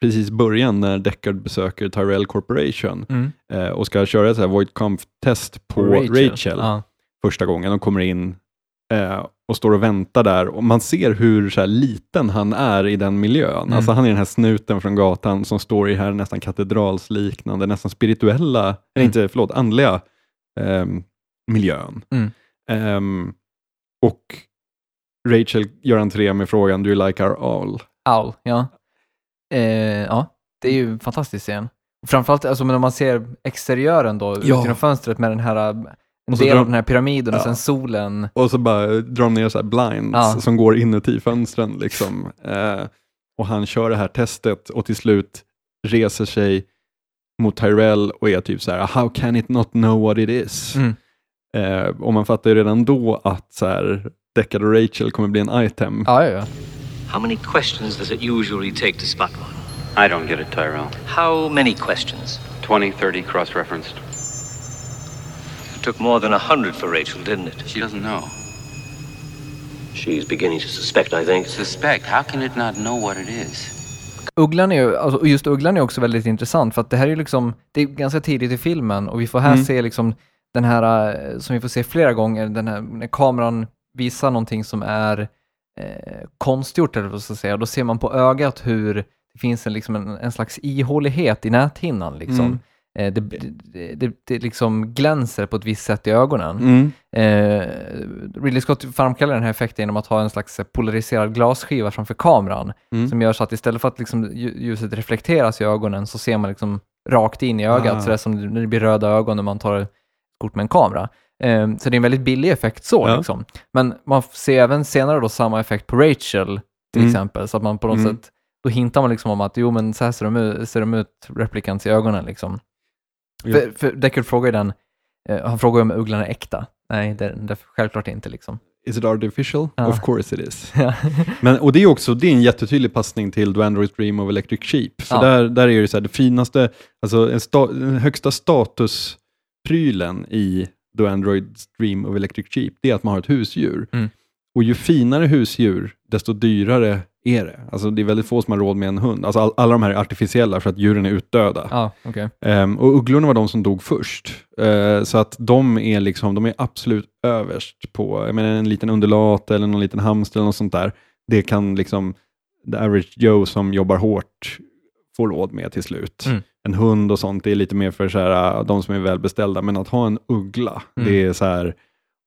precis början när Deckard besöker Tyrell Corporation eh, och ska köra ett så här Void Conf-test på Rachel, Ja. första gången. De kommer in eh, och står och väntar där och man ser hur så här, liten han är i den miljön. Mm. Alltså han är den här snuten från gatan som står i här nästan katedralsliknande, nästan spirituella, eller Mm. inte, förlåt, andliga ehm, miljön. Mm. Ehm, och Rachel gör entré med frågan Do you like our all? Owl, ja. Eh, ja, det är ju en fantastisk scen. Och Framförallt alltså, men om man ser exteriören då, Ja. genom fönstret med den här, en Och så del av den här pyramiden och Ja. sen solen. Och så bara drar de ner så här blinds Ja. som går inuti fönstren. Liksom. Eh, och han kör det här testet och till slut reser sig mot Tyrell och är typ så här, how can it not know what it is? Mm. Eh, och man fattar ju redan då att så här, Deckard och Rachel kommer bli en item. Ja, ja, ja. How many questions does it usually take to spot one? I don't get it, Tyrell. How many questions? 20, 30 cross referenced. It took more than a hundred for Rachel, didn't it? She doesn't know. She's beginning to suspect, I think. Suspect? How can it not know what it is? Ugglan är ju, alltså, och just Ugglan är också väldigt intressant för att det här är ju liksom, det är ganska tidigt i filmen och vi får här Mm. se liksom den här, eh, som vi får se flera gånger, den här, när kameran visar någonting som är eh, konstgjort eller vad ska jag säga, då ser man på ögat hur det finns en, liksom en, en slags ihålighet i näthinnan liksom. Mm. Eh, det, det, det, det liksom glänser på ett visst sätt i ögonen. Mm. Eh, Ridley Scott framkallar den här effekten genom att ha en slags polariserad glasskiva framför kameran Mm. som gör så att istället för att liksom lju- ljuset reflekteras i ögonen så ser man liksom rakt in i ögat, Ah. så det är som när det blir röda ögon när man tar kort med en kamera. Eh, så det är en väldigt billig effekt så. Ja. Liksom. Men man ser även senare då samma effekt på Rachel till Mm. exempel, så att man på något Mm. sätt, då hintar man liksom om att jo men så här ser de ut, ser de ut replikants i ögonen liksom. Ja. För, för Deckard frågar ju den, eh, han frågar ju om ugglan är äkta. Nej, det, det är självklart inte liksom. Is it artificial? Ja. Of course it is. Men, och det är också det är en jättetydlig passning till Do Androids Dream of Electric Sheep. För där, där är det så här, det finaste, alltså en sta, den högsta statusprylen i Do Androids Dream of Electric Sheep, det är att man har ett husdjur. Mm. Och ju finare husdjur, desto dyrare är det. Alltså det är väldigt få som har råd med en hund. Alltså all, alla de här är artificiella för att djuren är utdöda. Ja, okej. Ehm, och ugglorna var de som dog först. Eh, så att de är, liksom, de är absolut överst på, jag menar en liten undulat eller någon liten hamster eller något sånt där. Det kan liksom the average Joe som jobbar hårt få råd med till slut. Mm. En hund och sånt det är lite mer för så här, de som är välbeställda, men att ha en uggla, Mm. det är så här,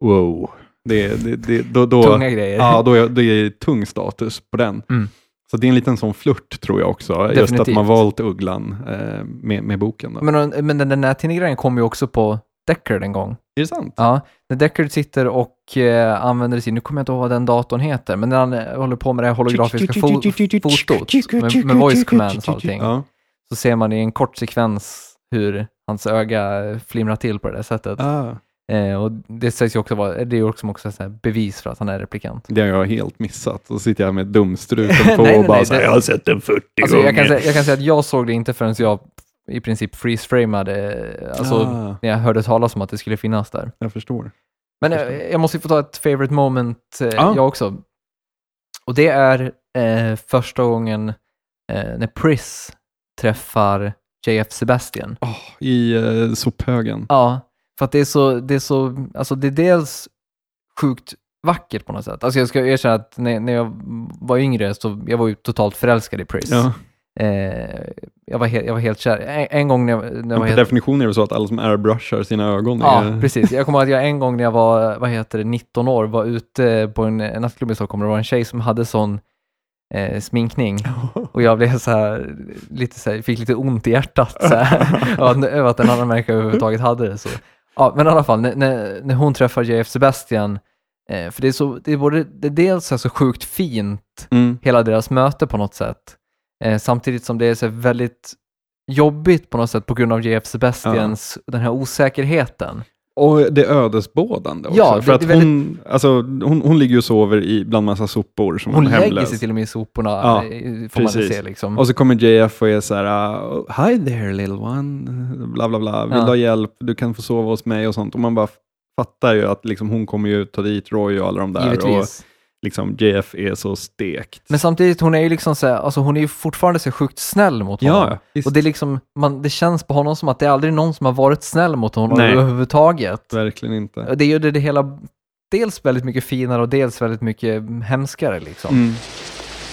wow. Det, det, det, då, då, Tunga grejer. Ja, då är, det är tung status på den. Mm. Så det är en liten sån flört tror jag också, just att Definitivt. man valt ugglan eh, med, med boken. Då. Men, men den där nättidninggrejen kom ju också på Deckard en gång. är det sant? Ja, när Deckard sitter och eh, använder sin, nu kommer jag inte ihåg vad den datorn heter, men när han eh, håller på med det här holografiska fo- fotot med, med voice commands och allting, Ja. Så ser man i en kort sekvens hur hans öga flimrar till på det där sättet. Ah, Eh, och det sägs ju också vara, det är också, också så bevis för att han är replikant. det har jag helt missat. Så sitter jag med dumstruten på Nej, och bara nej, så här, det- jag har sett den 40 Alltså gånger. jag kan, säga, jag kan säga att jag såg det inte förrän jag i princip freeze-framade, alltså Ah. när jag hörde talas om att det skulle finnas där. Jag förstår. Men eh, jag måste få ta ett favorite moment eh, Ja. jag också. Och det är eh, första gången eh, när Pris träffar JF Sebastian. Åh, I eh, sophögen. Ja, för att det är så, det är så, alltså det är dels sjukt vackert på något sätt. Alltså jag ska erkänna att när, när jag var yngre så jag var ju totalt förälskad i Pris. Ja. Eh, jag, var helt, jag var helt kär. En, en gång när jag, när jag var per helt... definition är det så att alla som airbrushar sina ögon Ja, är... precis. Jag kommer ihåg att jag en gång när jag var, vad heter det, 19 år, var ute på en, en nattklubb i Stockholm och det var en tjej som hade sån eh, sminkning och jag blev så här, lite så här, fick lite ont i hjärtat så över att en annan människa överhuvudtaget hade det. Så. Ja, men i alla fall, när, när, hon träffar JF Sebastian, eh, för det är, så, det är, både, det är dels så, här så sjukt fint, Mm. hela deras möte på något sätt, eh, samtidigt som det är så väldigt jobbigt på något sätt på grund av JF Sebastians, den här osäkerheten. Och det ödesbådande också. Ja, det- för att är hon, alltså, hon, hon ligger ju och sover i bland massa sopor som Hon är lägger hemlös. sig till och med i soporna, Ja, eh, får man precis. se liksom. Och så kommer JF och är så här, uh, hi there little one, bla bla bla, vill Ja. du ha hjälp, du kan få sova hos mig och sånt. Och man bara fattar ju att liksom, hon kommer ju ta dit Roy och alla de där. Och Givetvis. Liksom, JF är så stekt. Men samtidigt, hon är ju liksom så här, alltså hon är ju fortfarande så sjukt snäll mot honom. ja, visst, Och det är liksom, man, det känns på honom som att det är aldrig någon som har varit snäll mot honom Nej. överhuvudtaget. verkligen inte. Och Det gör det, det hela dels väldigt mycket finare och dels väldigt mycket hemskare liksom. Mm.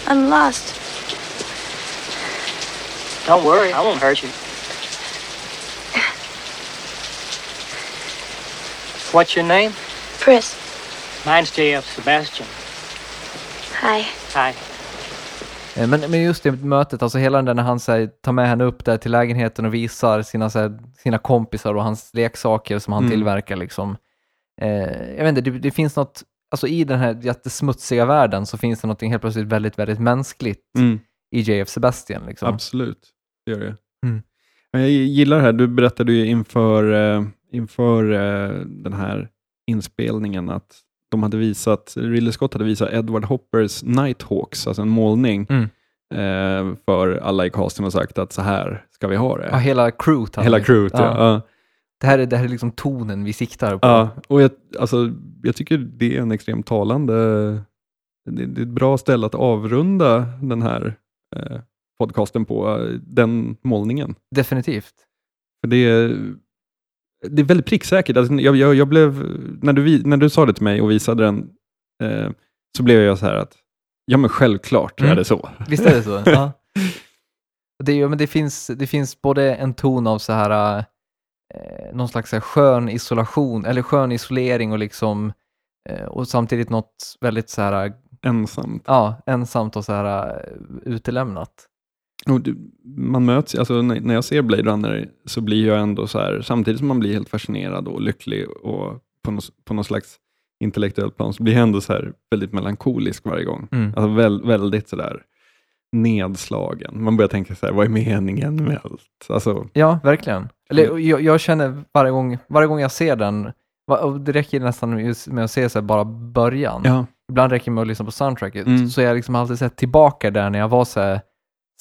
I'm lost. Don't worry, I won't hurt you. What's your name? Pris. Mine's J.F. Sebastian. Hi. Hi. Eh, Men, men just det mötet, alltså hela den där när han så här, tar med henne upp där till lägenheten och visar sina, så här, sina kompisar och hans leksaker som han Mm. tillverkar liksom. Eh, jag vet inte, det, det finns något, alltså i den här jättesmutsiga världen så finns det något helt plötsligt väldigt, väldigt mänskligt Mm. i JF Sebastian liksom. Absolut, det gör det. Mm. Men jag gillar det här, du berättade ju inför, eh, inför eh, den här inspelningen att de hade visat, Ridley Scott hade visat Edward Hoppers Nighthawks, alltså en målning, Mm. eh, för alla i casten och sagt att så här ska vi ha det. Ja, hela crewet. Hela crewet, ja. ja. Det, här är, det här är liksom tonen vi siktar på. Ja, och jag, alltså, jag tycker det är en extremt talande, det, det är ett bra ställe att avrunda den här eh, podcasten på, eh, den målningen. Definitivt. För det, är, det är väldigt pricksäkert. Alltså, jag, jag, jag blev, när, du, när du sa det till mig och visade den, eh, så blev jag så här att, ja men självklart Mm. är det så. Visst är det så? ja. det, men det, finns, det finns både en ton av så här, eh, någon slags här skön isolation, eller skön isolering och liksom, eh, och samtidigt något väldigt så här, Ensamt. ja, ensamt och så här eh, utelämnat. Man möts, alltså, när, jag ser Blade Runner så blir jag ändå så här, samtidigt som man blir helt fascinerad och lycklig och på något, på något slags intellektuellt plan så blir jag ändå så här väldigt melankolisk varje gång. Mm. Alltså väl, väldigt sådär nedslagen. Man börjar tänka så här, vad är meningen med allt? Alltså, Ja, verkligen. Eller, jag, jag känner varje gång, varje gång jag ser den, det räcker nästan just med att se så bara början. ja. Ibland räcker det med att lyssna på soundtracket. Mm. Så jag liksom alltid sett tillbaka där när jag var så här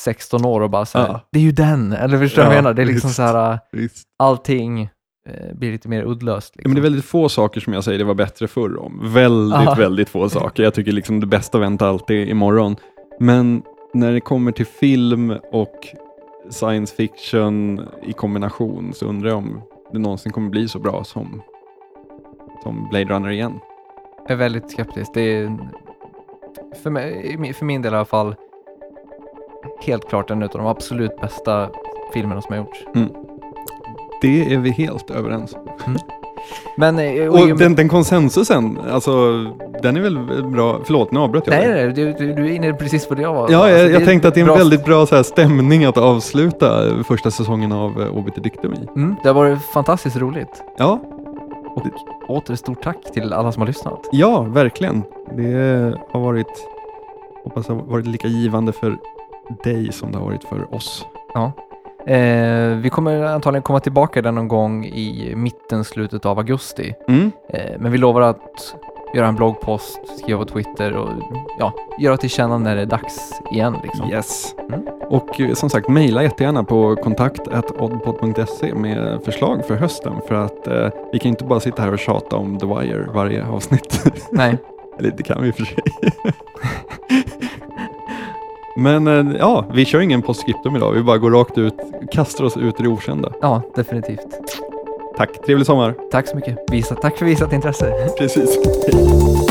16 år och bara så här, Ja. det är ju den, eller förstår du vad Ja, jag menar? Det är liksom visst. så här, Visst. allting eh, blir lite mer uddlöst. Ja, Liksom. men det är väldigt få saker som jag säger det var bättre förr om. Väldigt, Ja. väldigt få saker. Jag tycker liksom det bästa väntar alltid imorgon. Men när det kommer till film och science fiction i kombination så undrar jag om det någonsin kommer bli så bra som, som Blade Runner igen. Jag är väldigt skeptisk. Det är, för, mig, för min del i alla fall, helt klart en av de absolut bästa filmerna som har gjorts. Det är vi helt överens om. Men, eh, och, Och den, den konsensusen, alltså den är väl bra. Förlåt, nu avbröt jag nej, nej, du, du, du är inne precis på det jag var. Ja, Alltså, jag, jag det tänkte att det är en bra- väldigt bra så här, stämning att avsluta första säsongen av uh, Obiter Dictum i. Mm, det har varit fantastiskt roligt. Ja, Och åter stort tack till alla som har lyssnat. Ja, verkligen. Det har varit, hoppas det har varit lika givande för dig som det har varit för oss. Eh, vi kommer antagligen komma tillbaka där någon gång i mitten, slutet av augusti. Mm. Eh, men vi lovar att göra en bloggpost, skriva på Twitter och ja, göra till känna när det är dags igen liksom. Yes. Mm. Och eh, som sagt, mejla jättegärna på kontakt.oddpod.se med förslag för hösten. För att eh, vi kan inte bara sitta här och tjata om The Wire varje avsnitt. Nej, Eller det kan vi i och för sig. Men eh, ja, vi kör ingen postscriptum idag. Vi bara går rakt ut, kastar oss ut i det okända. ja, definitivt. Tack, trevlig sommar. Tack så mycket. Visa, tack för visat intresse. Precis. Hej.